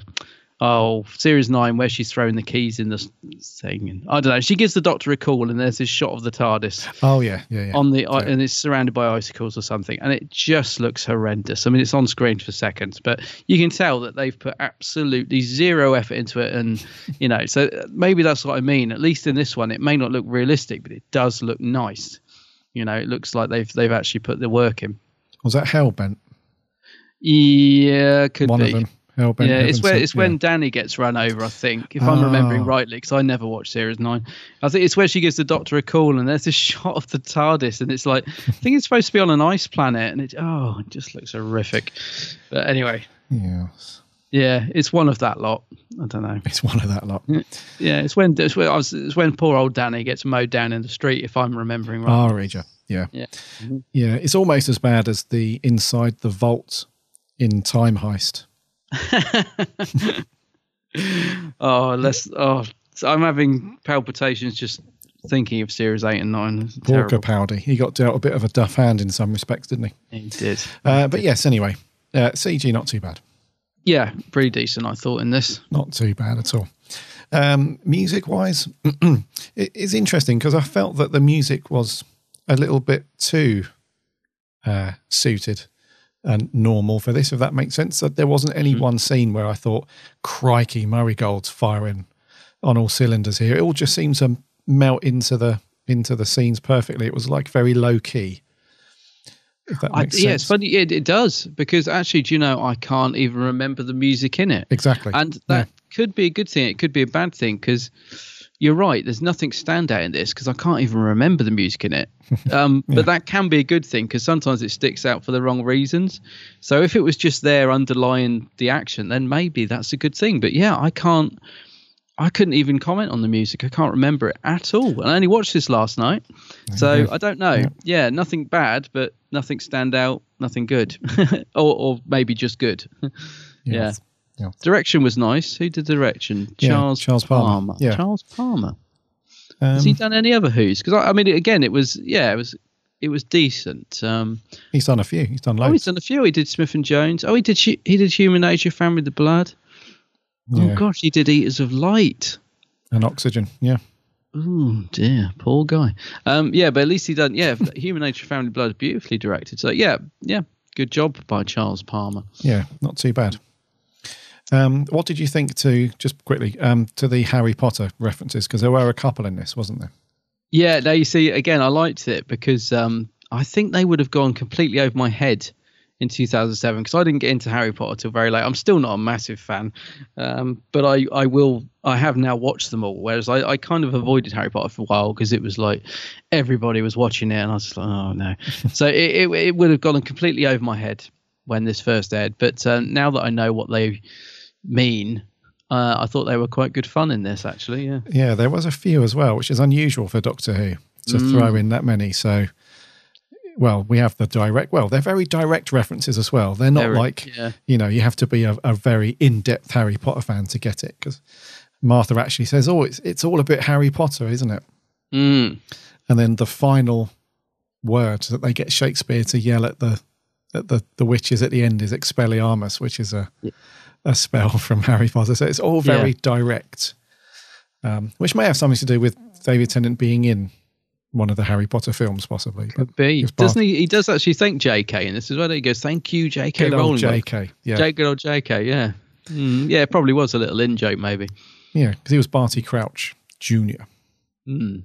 oh, series nine, where she's throwing the keys in the thing. And I don't know. She gives the Doctor a call, and there's this shot of the TARDIS Oh yeah, yeah, yeah. on the and it's surrounded by icicles or something and it just looks horrendous i mean it's on screen for seconds but you can tell that they've put absolutely zero effort into it and you know so maybe that's what i mean at least in this one it may not look realistic but it does look nice you know it looks like they've they've actually put the work in Was that Hellbent? Yeah could One be of them. Hellbent. yeah, it's where it's when. Danny gets run over. I think, if I'm remembering Oh. rightly, because I never watched series nine. I think it's where she gives the Doctor a call, and there's this shot of the TARDIS, and it's like I think it's supposed to be on an ice planet, and it oh, it just looks horrific. But anyway, Yes. yeah, it's one of that lot. I don't know. It's one of that lot. Yeah, it's when it's when, I was, it's when poor old Danny gets mowed down in the street. If I'm remembering right. Ah, Regia. Yeah. Yeah. Yeah. It's almost as bad as the inside the vault in Time Heist. oh, let's. Oh, so I'm having palpitations just thinking of series eight and nine. It's Poor terrible. Capaldi. He got dealt a bit of a duff hand in some respects, didn't he? He did. Uh, but yes, anyway, uh, CG not too bad. Yeah, pretty decent. I thought in this. Not too bad at all. Um, music wise, it is interesting because I felt that the music was a little bit too uh, suited and normal for this, if that makes sense. That there wasn't any mm-hmm. one scene where I thought, crikey, Murray Gold's firing on all cylinders here. It all just seemed to melt into the into the scenes perfectly. It was like very low key. If that I, makes yeah, sense. it's funny. It, it does because actually, do you know, I can't even remember the music in it. Exactly. And that could be a good thing. It could be a bad thing because you're right. There's nothing standout in this because I can't even remember the music in it. Um, But that can be a good thing because sometimes it sticks out for the wrong reasons. So if it was just there underlying the action, then maybe that's a good thing. But yeah, I can't. I couldn't even comment on the music. I can't remember it at all. And I only watched this last night, so I don't know. Yeah. nothing bad, but nothing stand out, nothing good, or, or maybe just good. yeah. Yeah. Direction was nice. Who did the direction? Yeah, Charles Charles Palmer. Yeah. Charles Palmer. Um, Has he done any other Who's? Because I, I mean, again, it was yeah, it was it was decent. Um, he's done a few. He's done loads. oh, he's done a few. He did Smith and Jones. Oh, he did he did Human Nature, Family the Blood. Yeah. Oh gosh, he did Eaters of Light. and oxygen. Yeah. Oh dear, poor guy. Um, yeah, but at least he done. Yeah, Human Nature, Family Blood, beautifully directed. So yeah, yeah, good job by Charles Palmer. Yeah, not too bad. Um, what did you think to just quickly um, to the Harry Potter references? Because there were a couple in this, wasn't there? Yeah, now you see again, I liked it because um, I think they would have gone completely over my head in 2007 because I didn't get into Harry Potter till very late. I'm still not a massive fan, um, but I, I will. I have now watched them all. Whereas I, I kind of avoided Harry Potter for a while because it was like everybody was watching it, and I was just like, oh no. so it, it it would have gone completely over my head when this first aired. But uh, now that I know what they mean, uh, I thought they were quite good fun in this. Actually, yeah. Yeah, there was a few as well, which is unusual for Doctor Who to Mm. throw in that many. So, well, we have the direct. Well, they're very direct references as well. They're not Very, like yeah. you know you have to be a, a very in-depth Harry Potter fan to get it because Martha actually says, "Oh, it's it's all a bit Harry Potter, isn't it?" Mm. And then the final word that they get Shakespeare to yell at the at the the witches at the end is Expelliarmus, which is a a spell from Harry Potter. So it's all very Yeah. direct, um, which may have something to do with David Tennant being in one of the Harry Potter films, possibly. But Could be. Doesn't he? He does actually thank J.K. in this as well. He goes, "Thank you, J.K. Good Rowling." J.K., yeah. J- good old J.K. Yeah, Mm, yeah. It probably was a little in joke, maybe. Yeah, because he was Barty Crouch Junior. Mm.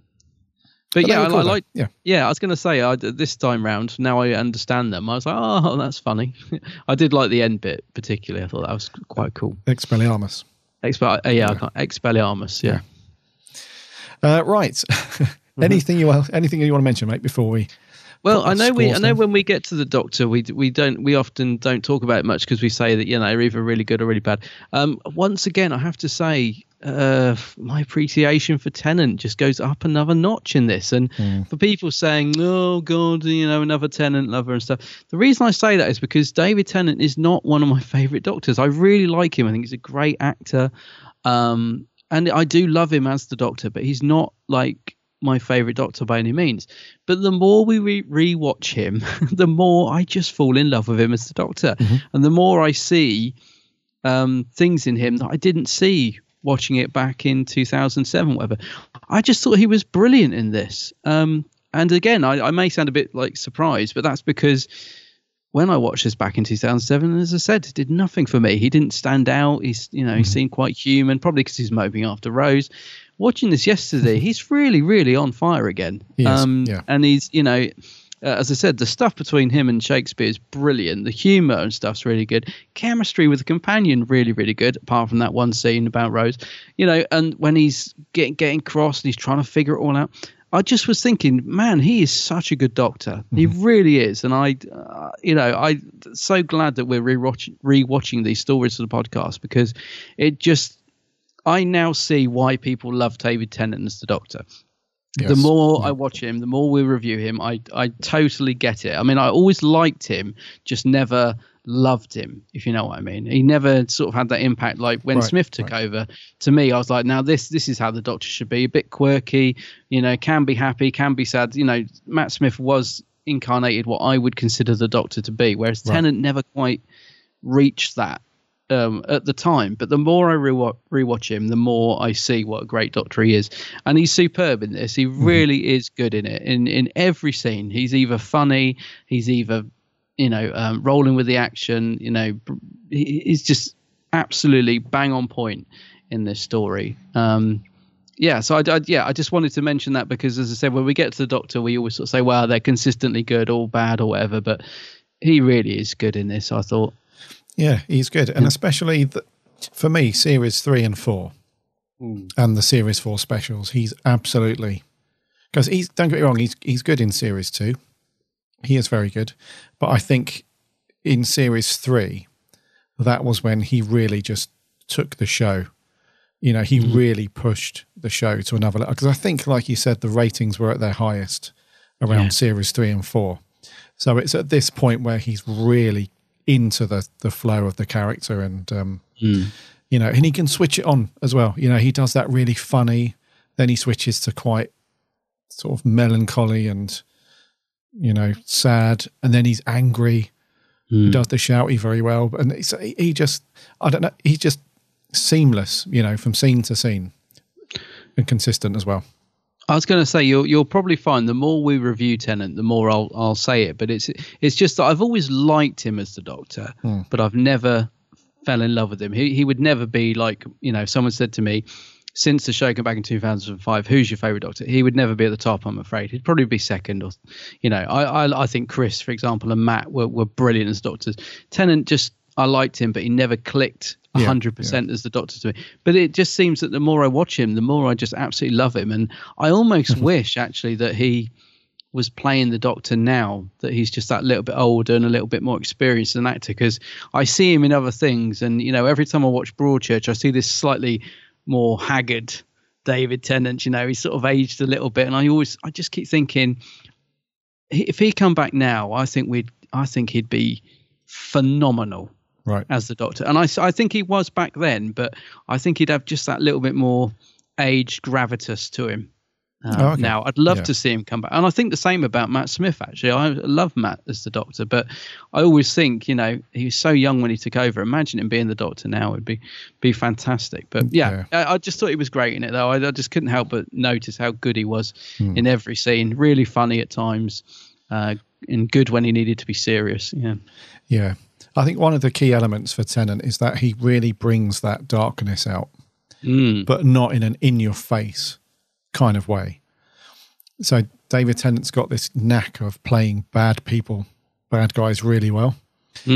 But But, yeah, I, I like. yeah. yeah. I was going to say I, this time round. Now I understand them. I was like, oh, that's funny. I did like the end bit particularly. I thought that was quite cool. Expelliarmus. Expel, uh, yeah, I can't, Expelliarmus. Yeah. Uh, right. anything you want anything you want to mention, mate? Before we Well, I know we. I know when we get to the doctor, we we don't we often don't talk about it much because we say that you know they're either really good or really bad. Um, once again, I have to say, uh, my appreciation for Tennant just goes up another notch in this. And Hmm. for people saying, "Oh God, you know, another Tennant lover and stuff," the reason I say that is because David Tennant is not one of my favorite doctors. I really like him. I think he's a great actor. Um, and I do love him as the Doctor, but he's not like my favorite Doctor by any means. But the more we re- rewatch him, the more I just fall in love with him as the Doctor, and the more I see um, things in him that I didn't see watching it back in 2007, whatever. I just thought he was brilliant in this. Um, and again, I, I may sound a bit like surprised, but that's because when I watched this back in 2007, as I said, it did nothing for me. He didn't stand out. He's, you know, he seemed quite human, probably because he's moping after Rose. Watching this yesterday, he's really, really on fire again. Um, yeah. And he's, you know, uh, as I said, the stuff between him and Shakespeare is brilliant. The humour and stuff's really good. Chemistry with the companion, really, really good. Apart from that one scene about Rose, you know, and when he's getting getting cross and he's trying to figure it all out. I just was thinking, man, he is such a good doctor. He really is, and I, uh, you know, I so glad that we're rewatching rewatching these stories for the podcast because it just, I now see why people love David Tennant as the Doctor. The more I watch him, the more we review him, I I totally get it. I mean, I always liked him, just never loved him, if you know what I mean. He never sort of had that impact like when Right, Smith took over. To me, I was like, now this this is how the Doctor should be, a bit quirky, you know, can be happy, can be sad. You know, Matt Smith was incarnated what I would consider the Doctor to be, whereas Right. Tennant never quite reached that um, at the time. But the more I rewatch, rewatch him, the more I see what a great Doctor he is, and he's superb in this. He really is good in it. In in every scene, he's either funny, he's either you know um, rolling with the action. You know, he's just absolutely bang on point in this story. Um, yeah, so I, I yeah, I just wanted to mention that because, as I said, when we get to the Doctor, we always sort of say, "Well, they're consistently good or bad or whatever," but he really is good in this. I thought. Yeah, he's good, and especially the, for me, series three and four, hmm. and the series four specials. He's absolutely because he's don't get me wrong, he's he's good in series two. He is very good, but I think in series three, that was when he really just took the show. You know, he hmm. really pushed the show to another level because I think, like you said, the ratings were at their highest around Yeah. series three and four. So it's at this point where he's really into the the flow of the character and um, you know, and he can switch it on as well. You know, he does that really funny, then he switches to quite sort of melancholy and you know sad, and then he's angry. He does the shouty very well, and he just I don't know, he's just seamless. You know, from scene to scene, and consistent as well. I was going to say you'll you'll probably find the more we review Tennant, the more I'll I'll say it. But it's it's just that I've always liked him as the Doctor, Hmm. but I've never fell in love with him. He he would never be like you know if someone said to me since the show came back in 2005 who's your favorite doctor he would never be at the top i'm afraid he'd probably be second or you know i i, I think chris for example and matt were, were brilliant as doctors tennant just i liked him but he never clicked Yeah, 100% as the doctor to me. But it just seems that the more i watch him the more i just absolutely love him. And i almost wish actually that he was playing the doctor now that he's just that little bit older and a little bit more experienced as an actor because i see him in other things. And you know every time i watch broadchurch i see this slightly more haggard david tennant you know he's sort of aged a little bit. And i always i just keep thinking if he come back now i think we'd i think he'd be phenomenal Right. as the doctor and I, I think he was back then but i think he'd have just that little bit more aged gravitas to him uh, Oh, okay. now. I'd love Yeah. to see him come back. And I think the same about Matt Smith, actually. I love Matt as the doctor, but I always think, you know, he was so young when he took over. Imagine him being the doctor now would be be fantastic. But yeah, I, I just thought he was great in it, though. I, I just couldn't help but notice how good he was Hmm. in every scene. Really funny at times, uh, and good when he needed to be serious. Yeah. Yeah. I think one of the key elements for Tennant is that he really brings that darkness out, but not in an in your face kind of way. So David Tennant's got this knack of playing bad people, bad guys really well.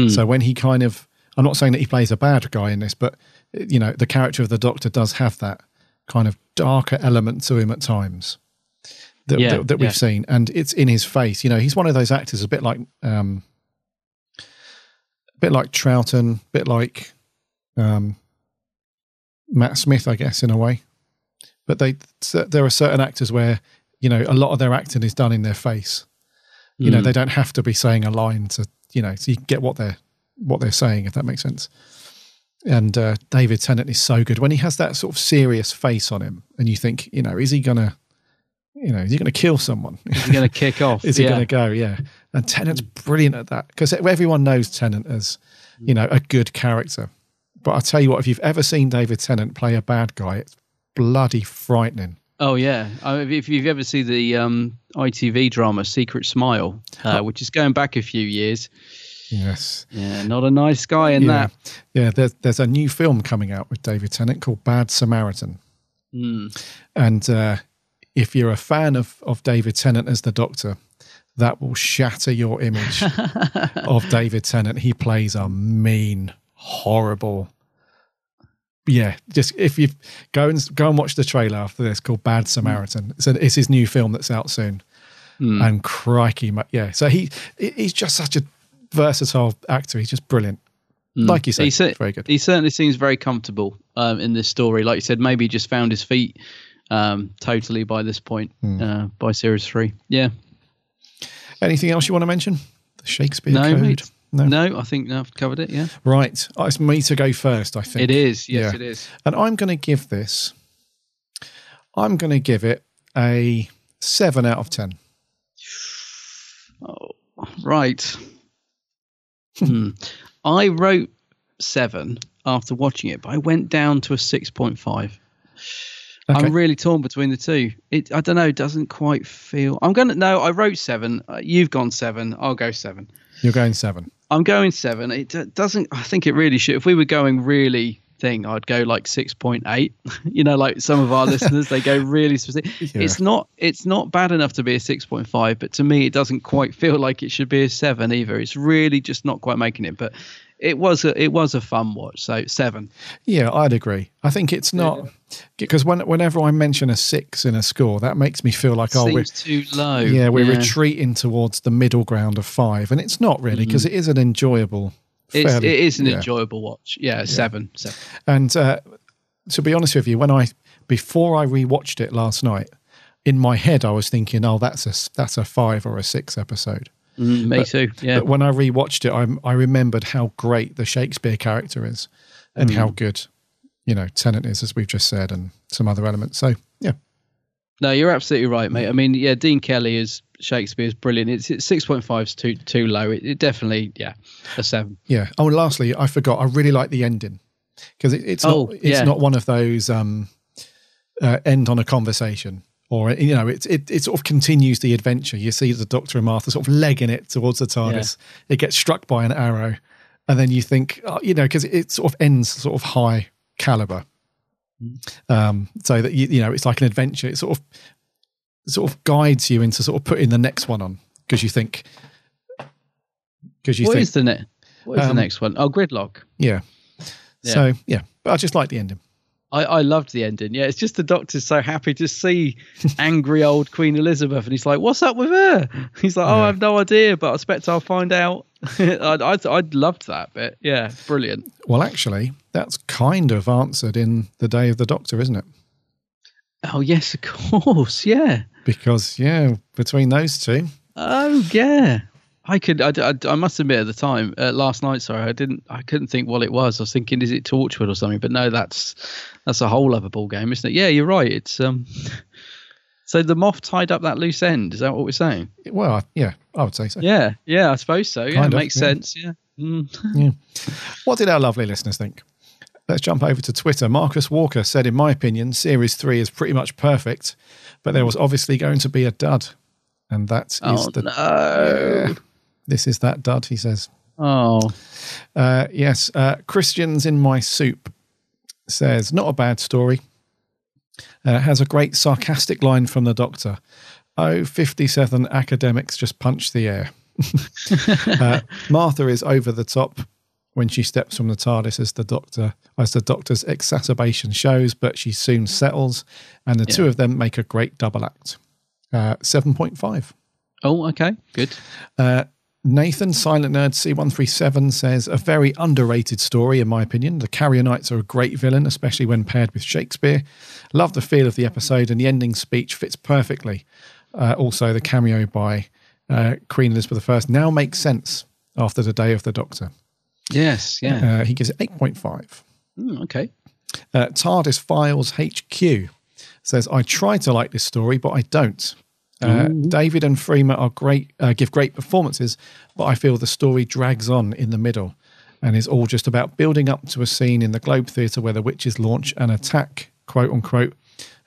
So when he kind of, I'm not saying that he plays a bad guy in this, but you know, the character of the Doctor does have that kind of darker element to him at times that, Yeah, that, that we've yeah. seen, and it's in his face. You know, he's one of those actors, a bit like, um, bit like Troughton, a bit like um, Matt Smith, I guess, in a way. But they, there are certain actors where you know a lot of their acting is done in their face. You know, Mm. they don't have to be saying a line to you know, so you get what they're what they're saying, if that makes sense. And uh, David Tennant is so good when he has that sort of serious face on him, and you think, you know, is he gonna, you know, is he gonna kill someone? Is he going to kick off? is he Yeah. going to go? Yeah. And Tennant's brilliant at that because everyone knows Tennant as, you know, a good character. But I tell you what, if you've ever seen David Tennant play a bad guy, it's bloody frightening. Oh yeah, I mean, if you've ever seen the um, ITV drama Secret Smile, uh, Oh. which is going back a few years, Yes. yeah, not a nice guy in yeah. that. Yeah. There's there's a new film coming out with David Tennant called Bad Samaritan. Mm. And uh, if you're a fan of, of David Tennant as the Doctor, that will shatter your image of David Tennant. He plays a mean, horrible. Yeah, just if you go and go and watch the trailer after this called Bad Samaritan. So it's his new film that's out soon. Mm. And crikey, yeah. So he he's just such a versatile actor. He's just brilliant. Mm. Like you said, he, cer- very good. he certainly seems very comfortable um, in this story. Like you said, maybe he just found his feet um, totally by this point, Hmm. uh, by series three. Yeah. Anything else you want to mention? The Shakespeare No, Code. mate. No. No, I think I've covered it. Yeah. Right. Oh, it's me to go first, I think. It is. Yes, it is. And I'm going to give this, I'm going to give it a seven out of 10. Oh, right. hmm. I wrote seven after watching it, but I went down to a six point five. Okay. I'm really torn between the two. It, I don't know. It doesn't quite feel. I'm gonna. No, I wrote seven. Uh, you've gone seven. I'll go seven. You're going seven. I'm going seven. It d- doesn't. I think it really should. If we were going really thing, I'd go like six point eight. you know, like some of our listeners, they go really specific. Yeah. It's not. It's not bad enough to be a six point five, but to me, it doesn't quite feel like it should be a seven either. It's really just not quite making it. But it was a. It was a fun watch. So seven. Yeah, I'd agree. I think it's not because when, whenever I mention a six in a score, that makes me feel like, oh, we're, too low. yeah, we're retreating towards the middle ground of five. And it's not really because it is an enjoyable. It's, fairly- it is an yeah. enjoyable watch. Yeah, seven. seven. And uh, to be honest with you, when I before I rewatched it last night, in my head I was thinking, "Oh, that's a that's a five or a six episode." Mm, me But- too. Yeah. But when I rewatched it, I I remembered how great the Shakespeare character is, and Mm. how good, you know, Tennant is, as we've just said, and some other elements. So yeah, No, you're absolutely right, mate. I mean, yeah, Dean Kelly is Shakespeare's brilliant. It's, it's six point five is too too low. It, it definitely, yeah, a seven. yeah. Oh, and lastly, I forgot. I really like the ending because it, it's Oh, not it's yeah. not one of those um, uh, end on a conversation. Or you know, it, it it sort of continues the adventure. You see the Doctor and Martha sort of legging it towards the TARDIS. It gets struck by an arrow, and then you think, oh, you know, because it sort of ends sort of high caliber. Um, so that you you know, it's like an adventure. It sort of sort of guides you into sort of putting the next one on because you think because you What think is the next? What is Um, the next one? Oh, Gridlock. yeah. Yeah. So yeah, but I just like the ending. I, I loved the ending. Yeah, it's just the Doctor's so happy to see angry old Queen Elizabeth, and he's like, "What's up with her?" He's like, "Oh, I have no idea, but I expect I'll find out." I I I loved that bit. Yeah, brilliant. Well, actually, that's kind of answered in the Day of the Doctor, isn't it? Oh yes, of course. Yeah. Because yeah, between those two, Oh yeah. I could. I, I, I must admit at the time, uh, last night. Sorry, I didn't. I couldn't think what it was. I was thinking, is it Torchwood or something? But no, that's that's a whole other ball game, isn't it? Yeah, you're right. It's um. So the Moff tied up that loose end. Is that what we're saying? well, yeah, I would say so. Yeah, yeah, I suppose so. Yeah, Kind of, makes yeah. sense. Yeah. Mm. Yeah. What did our lovely listeners think? Let's jump over to Twitter. Marcus Walker said, in my opinion, Series 3 is pretty much perfect, but there was obviously going to be a dud. And that is Oh, the. no. Yeah. this is that dud, he says. Oh, Uh, yes, uh, Christians in My Soup says, not a bad story. Uh, has a great sarcastic line from the doctor. Oh, 57 academics just punch the air. uh, Martha is over the top when she steps from the TARDIS as the doctor, as the doctor's exacerbation shows, but she soon settles, and the two of them make a great double act. Uh, 7.5. oh, okay, good. Uh, Nathan, Silent Nerd C137 says, a very underrated story, in my opinion. The Carrionites are a great villain, especially when paired with Shakespeare. Love the feel of the episode, and the ending speech fits perfectly. Uh, also, the cameo by uh, Queen Elizabeth I now makes sense after the day of the Doctor. Yes, yeah. Uh, he gives it 8.5. Mm, okay. Uh, TARDIS Files HQ says, I try to like this story, but I don't. Uh, David and Freema are great, uh, give great performances, but I feel the story drags on in the middle and is all just about building up to a scene in the Globe Theatre where the witches launch an attack, quote unquote.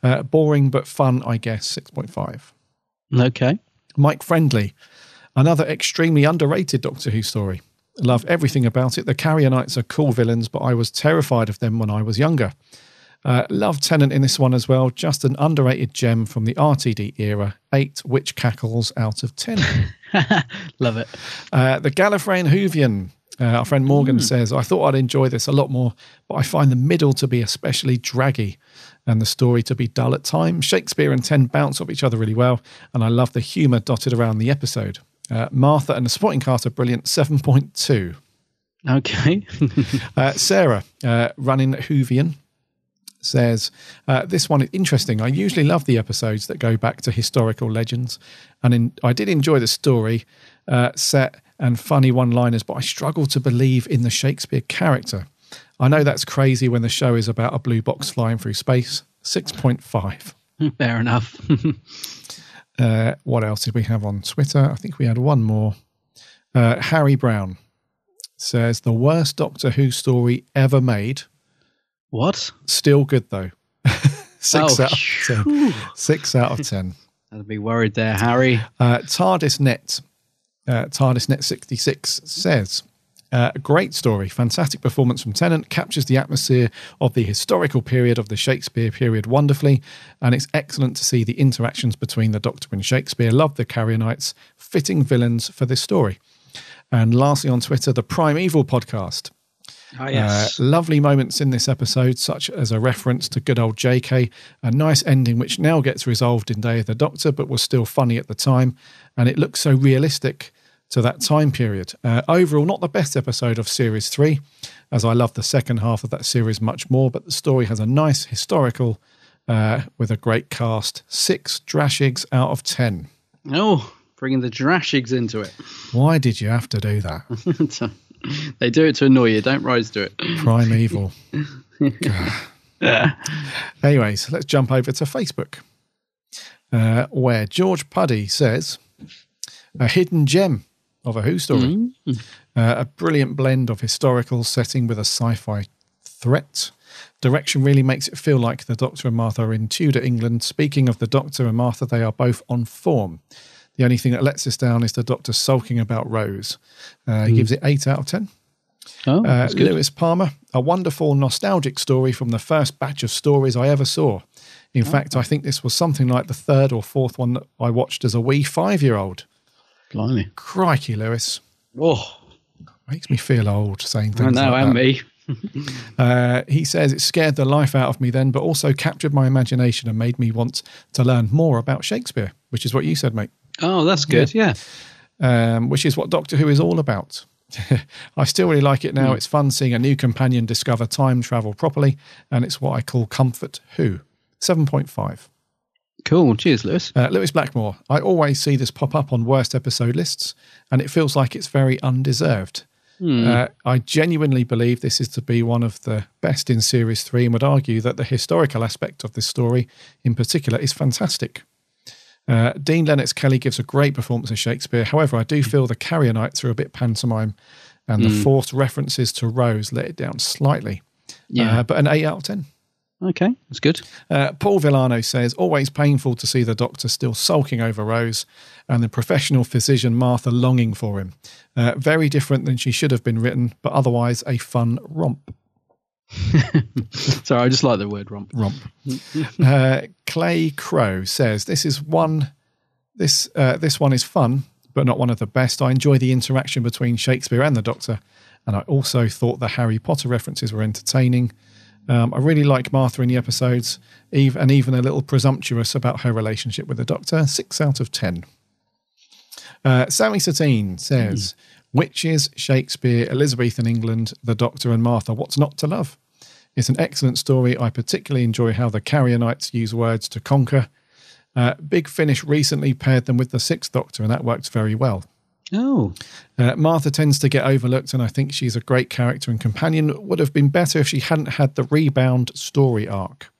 Uh, boring but fun, I guess, 6.5. Okay. Mike Friendly, another extremely underrated Doctor Who story. Love everything about it. The Carrionites are cool villains, but I was terrified of them when I was younger. Uh, love Tennant in this one as well. Just an underrated gem from the RTD era. Eight witch cackles out of ten. Love it. Uh, the Gallifreyan Whovian. Uh, our friend Morgan says, I thought I'd enjoy this a lot more, but I find the middle to be especially draggy and the story to be dull at times. Shakespeare and Ten bounce off each other really well, and I love the humour dotted around the episode. Uh, Martha and the Sporting Cart are brilliant, 7.2. Okay. Uh, Sarah, uh, running Whovian, says, uh, This one is interesting. I usually love the episodes that go back to historical legends. And in, I did enjoy the story uh, set and funny one liners, but I struggle to believe in the Shakespeare character. I know that's crazy when the show is about a blue box flying through space. 6.5. Fair enough. uh, what else did we have on Twitter? I think we had one more. Uh, Harry Brown says, The worst Doctor Who story ever made. What? Still good, though. Six Oh, out of 10. Six out of 10. I'd be worried there, Harry. Uh, TARDIS Net, uh, TARDIS Net 66 says, uh, great story, fantastic performance from Tennant, captures the atmosphere of the historical period of the Shakespeare period wonderfully, and it's excellent to see the interactions between the Doctor and Shakespeare. Love the Carrionites, fitting villains for this story. And lastly, on Twitter, the Primeval podcast. Ah, yes. Uh, lovely moments in this episode, such as a reference to good old JK, a nice ending which now gets resolved in Day of the Doctor, but was still funny at the time, and it looks so realistic to that time period. Uh, overall, not the best episode of Series 3, as I love the second half of that series much more, but the story has a nice historical uh, with a great cast. Six Drashigs out of 10. Oh, bringing the Drashigs into it. Why did you have to do that? they do it to annoy you. Don't rise to it. Primeval. Yeah. Anyways, let's jump over to Facebook, uh, where George Puddy says a hidden gem of a Who story, uh, a brilliant blend of historical setting with a sci-fi threat. Direction really makes it feel like the Doctor and Martha are in Tudor England. Speaking of the Doctor and Martha, they are both on form. The only thing that lets us down is the Doctor sulking about Rose. Uh, He Mm. gives it eight out of ten. Oh, Uh. Lewis Palmer, a wonderful nostalgic story from the first batch of stories I ever saw. In fact, I think this was something like the third or fourth one that I watched as a wee five year old. Blimey. Crikey, Lewis. Oh, Makes me feel old saying I things know, like and that. me. Uh, he says it scared the life out of me then, but also captured my imagination and made me want to learn more about Shakespeare, which is what you said, mate. Oh, that's good. Yeah. um, which is what Doctor Who is all about. I still really like it now. Hmm. It's fun seeing a new companion discover time travel properly, and it's what I call comfort Who. 7.5. Cool. Cheers, Lewis. Uh, Lewis Blackmore. I always see this pop up on worst episode lists, and it feels like it's very undeserved. Hmm. Uh, I genuinely believe this is to be one of the best in Series 3 and would argue that the historical aspect of this story in particular is fantastic. Uh, Dean Lennox Kelly gives a great performance as Shakespeare. However, I do feel the Carrionites are a bit pantomime, and the Mm. forced references to Rose let it down slightly. Yeah. Uh, but an 8 out of 10. Okay, that's good. Uh, Paul Villano says, always painful to see the doctor still sulking over Rose and the professional physician Martha longing for him. Uh, very different than she should have been written, but otherwise a fun romp. Sorry, I just like the word romp. Romp. uh, Clay Crow says, "This is one. This uh, this one is fun, but not one of the best. I enjoy the interaction between Shakespeare and the Doctor, and I also thought the Harry Potter references were entertaining. Um, I really like Martha in the episodes, eve- and even a little presumptuous about her relationship with the Doctor. Six out of ten. Uh, Sammy Satine says, Witches, Shakespeare, Elizabethan England, the Doctor and Martha. What's not to love? It's an excellent story. I particularly enjoy how the Carrionites use words to conquer. Uh, Big Finish recently paired them with the Sixth Doctor, and that works very well. Oh, Uh, Martha tends to get overlooked, and I think she's a great character and companion. Would have been better if she hadn't had the rebound story arc.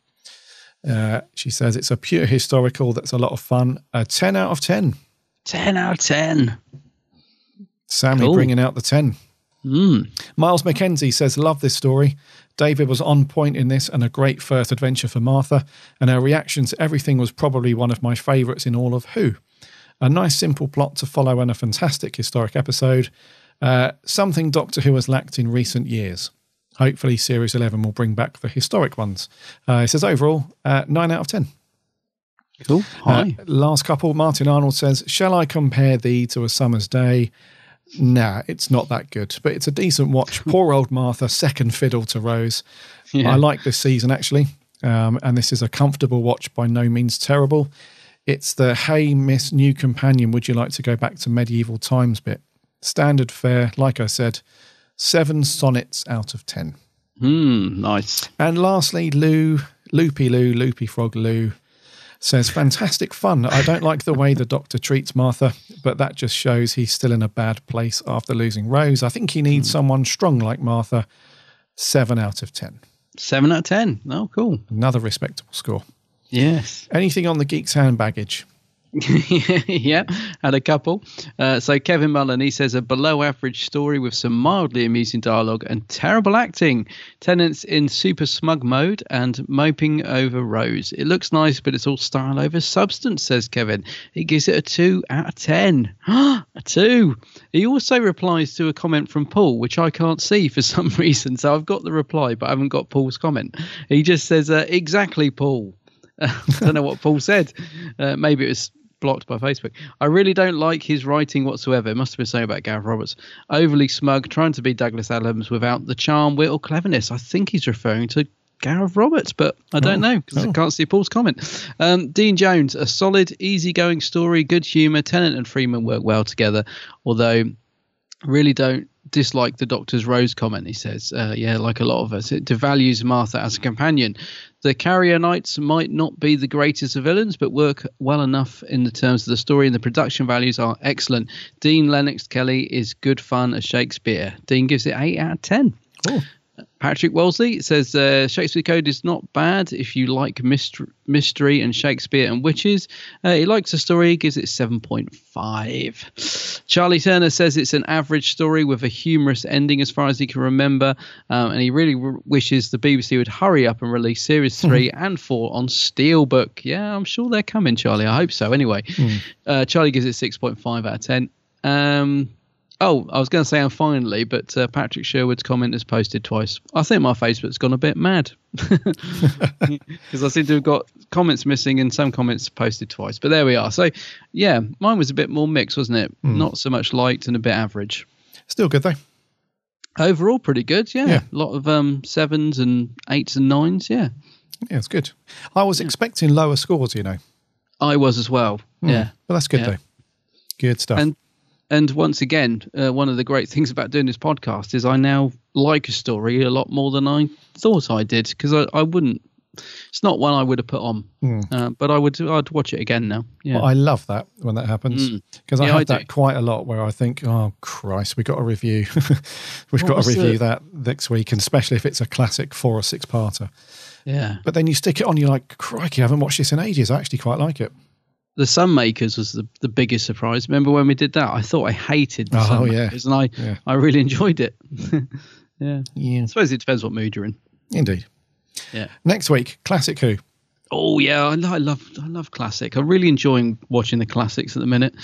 Uh, she says it's a pure historical that's a lot of fun. A 10 out of 10. 10 out of 10. Sammy Cool. bringing out the 10. Mm. Miles McKenzie says, Love this story. David was on point in this and a great first adventure for Martha, and her reaction to everything was probably one of my favourites in all of Who. A nice, simple plot to follow and a fantastic historic episode. Uh, something Doctor Who has lacked in recent years. Hopefully, Series 11 will bring back the historic ones. Uh, it says overall, uh, 9 out of 10. Cool. Hi. Uh, last couple, Martin Arnold says, Shall I compare thee to a summer's day? Nah, it's not that good, but it's a decent watch. Poor old Martha, second fiddle to Rose. Yeah. I like this season actually, um, and this is a comfortable watch, by no means terrible. It's the Hey Miss New Companion, would you like to go back to medieval times bit? Standard fare, like I said, seven sonnets out of ten. Hmm, nice. And lastly, Lou Loopy Lou, Loopy Frog Lou says, fantastic fun. I don't like the way the doctor treats Martha, but that just shows he's still in a bad place after losing Rose. I think he needs hmm. someone strong like Martha. Seven out of 10. Seven out of 10. Oh, cool. Another respectable score. Yes. Anything on the Geek's Hand baggage? yeah, had a couple. Uh, so Kevin Mullen, he says a below average story with some mildly amusing dialogue and terrible acting. Tennant's in super smug mode and moping over Rose. It looks nice, but it's all style over substance, says Kevin. He gives it a two out of ten. a two. He also replies to a comment from Paul, which I can't see for some reason. So I've got the reply, but I haven't got Paul's comment. He just says, uh, exactly, Paul. I don't know what Paul said. Uh, maybe it was blocked by Facebook. I really don't like his writing whatsoever. It must have been saying about Gareth Roberts. Overly smug, trying to be Douglas Adams without the charm, wit, or cleverness. I think he's referring to Gareth Roberts, but I don't Oh, know because oh. I can't see Paul's comment. Um, Dean Jones, a solid, easygoing story, good humour. Tennant and Freeman work well together, although really don't dislike the Doctor's Rose comment. He says, uh, "Yeah, like a lot of us, it devalues Martha as a companion. The Carrionites might not be the greatest of villains, but work well enough in the terms of the story, and the production values are excellent. Dean Lennox Kelly is good fun as Shakespeare. Dean gives it eight out of ten. Patrick Wellesley says uh, Shakespeare Code is not bad if you like mystery, mystery and Shakespeare and witches. Uh, he likes the story, gives it 7.5. Charlie Turner says it's an average story with a humorous ending as far as he can remember, um, and he really w- wishes the BBC would hurry up and release series three and four on Steelbook. Yeah, I'm sure they're coming, Charlie. I hope so. Anyway, uh, Charlie gives it 6.5 out of 10. Um, Oh, I was going to say and finally, but uh, Patrick Sherwood's comment is posted twice. I think my Facebook's gone a bit mad because I seem to have got comments missing and some comments posted twice. But there we are. So, yeah, mine was a bit more mixed, wasn't it? Hmm. Not so much liked and a bit average. Still good though. Overall, pretty good. Yeah, Yeah. a lot of um, sevens and eights and nines. Yeah, Yeah, it's good. I was expecting lower scores, you know. I was as well. Hmm. Yeah, But that's good Yeah. though. Good stuff. And and once again, uh, one of the great things about doing this podcast is I now like a story a lot more than I thought I did because I, I wouldn't. It's not one I would have put on, Hmm. uh, but I would. I'd watch it again now. Yeah. Well, I love that when that happens Mm. because I Yeah, have I that do. quite a lot where I think, oh Christ, we got to review, we've What got to review the- that next week, and especially if it's a classic four or six parter. yeah. But then you stick it on, you're like, crikey, I haven't watched this in ages. I actually quite like it. The Sunmakers was the, the biggest surprise. Remember when we did that? I thought I hated the Oh, yeah. Sunmakers, and I Yeah. I really enjoyed it. yeah. Yeah. I suppose it depends what mood you're in. Indeed. Yeah. Next week, classic Who. Oh yeah, I, lo- I love I love classic. I'm really enjoying watching the classics at the minute.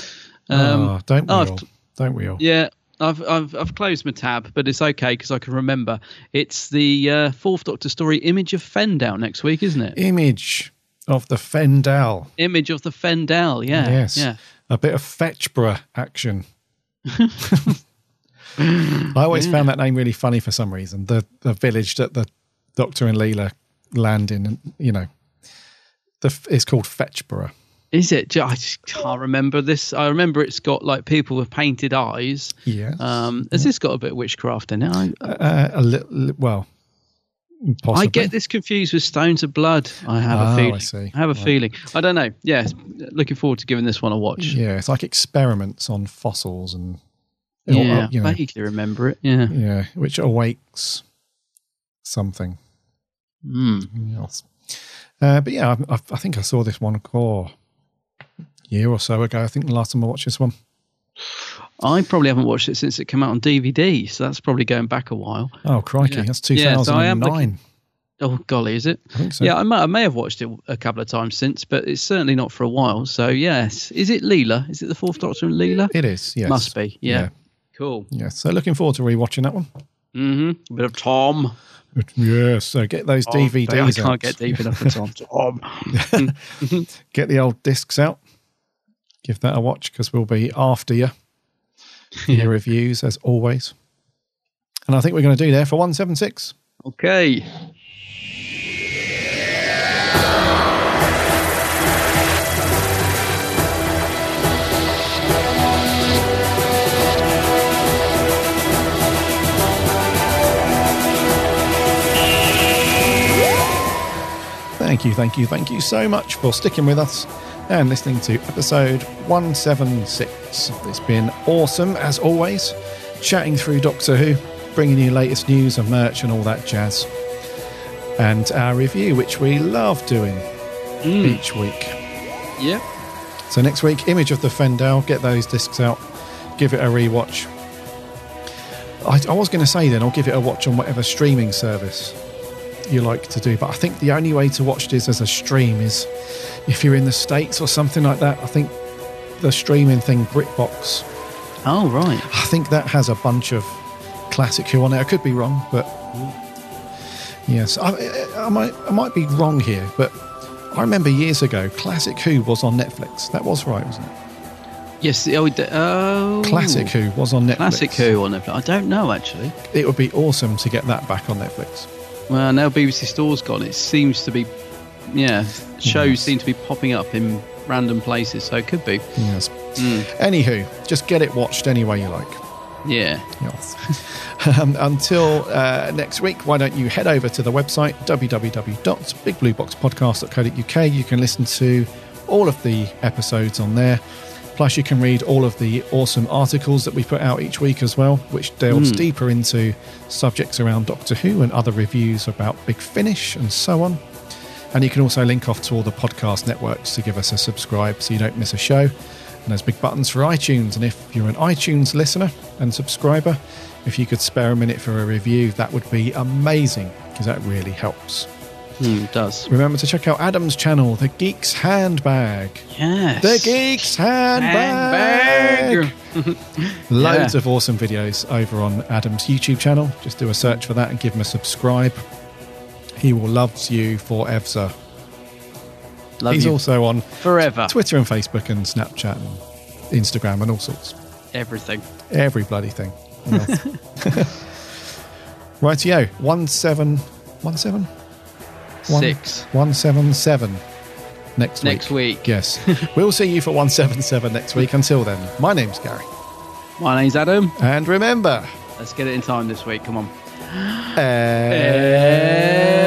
Um, oh, don't we I've- all? Don't we all? Yeah, I've I've I've closed my tab, but it's okay because I can remember. It's the uh, fourth Doctor story, Image of Fendahl next week, isn't it? Image of the Fendahl. Image of the Fendahl, yeah, yes. yeah. A bit of Fetchborough action. I always found that name really funny for some reason. The the village that the Doctor and Leela land in, and you know, the it's called Fetchborough. Is it? I just can't remember this. I remember it's got like people with painted eyes. Yes. Um, has this got a bit of witchcraft in it? I, Uh, a little, well, possibly. I get this confused with Stones of Blood. I have Oh, a I feeling. see. have a Right. feeling. I don't know. Yes, looking forward to giving this one a watch. Yeah, it's like experiments on fossils and Yeah, you know, I vaguely remember it. Yeah. yeah, which awakes something Mm. else. Uh, but yeah, I, I, I think I saw this one oh, year or so ago. I think the last time I watched this one. I probably haven't watched it since it came out on DVD, so that's probably going back a while. Oh crikey, Yeah. that's Yeah, so I am 2009. looking- Oh golly, is it? I think so. Yeah, I may, I may have watched it a couple of times since, but it's certainly not for a while. So yes, is it Leela? Is it the Fourth Doctor and Leela? It is, yes. Must be. Yeah. Yeah. Cool. Yeah, so looking forward to rewatching that one. Mm-hmm. A bit of Tom. Yes, so get those Oh, DVDs I can't out. get deep enough for Tom. Tom. get the old discs out. Give that a watch because we'll be after you. Your reviews as always. And I think we're going to do there for 176. Okay. Thank you, thank you, thank you so much for sticking with us and listening to episode 176. It's been awesome, as always, chatting through Doctor Who, bringing you latest news and merch and all that jazz. And our review, which we love doing mm. each week. Yep. So next week, Image of the Fendahl, get those discs out, give it a rewatch. I, I was going to say then, I'll give it a watch on whatever streaming service you like to do, but I think the only way to watch this as a stream is if you're in the States or something like that. I think the streaming thing, BritBox, Oh, right. I think that has a bunch of classic Who on it. I could be wrong, but yes, I, I might I might be wrong here, but I remember years ago, Classic Who was on Netflix. That was right, wasn't it? Yes. Oh, d- oh. Classic Who was on Netflix. Classic Who on Netflix. I don't know, actually. It would be awesome to get that back on Netflix. Well, now BBC Store's gone. It seems to be, yeah, shows Yes. seem to be popping up in random places, so it could be. Yes. Mm. Anywho, just get it watched any way you like. Yeah. Yes. um, until uh, next week, why don't you head over to the website www.bigblueboxpodcast.co.uk? You can listen to all of the episodes on there. Plus, you can read all of the awesome articles that we put out each week as well, which delves Mm. deeper into subjects around Doctor Who and other reviews about Big Finish and so on. And you can also link off to all the podcast networks to give us a subscribe so you don't miss a show. And there's big buttons for iTunes. And if you're an iTunes listener and subscriber, if you could spare a minute for a review, that would be amazing because that really helps. Mm, it does. Remember to check out Adam's channel, The Geek's Handbag. Yes. The Geek's Handbag. Handbag. Loads Yeah. of awesome videos over on Adam's YouTube channel. Just do a search for that and give him a subscribe. He will love you forever. Love He's you also on forever. Twitter and Facebook and Snapchat and Instagram and all sorts. Everything. Every bloody thing. Yes. Rightio. One seven one seven? One- Six. One seven seven. Next week. Next week. Yes. we'll see you for one seven seven next week. Until then, my name's Gary. My name's Adam. And remember, Let's get it in time this week. Come on. eh,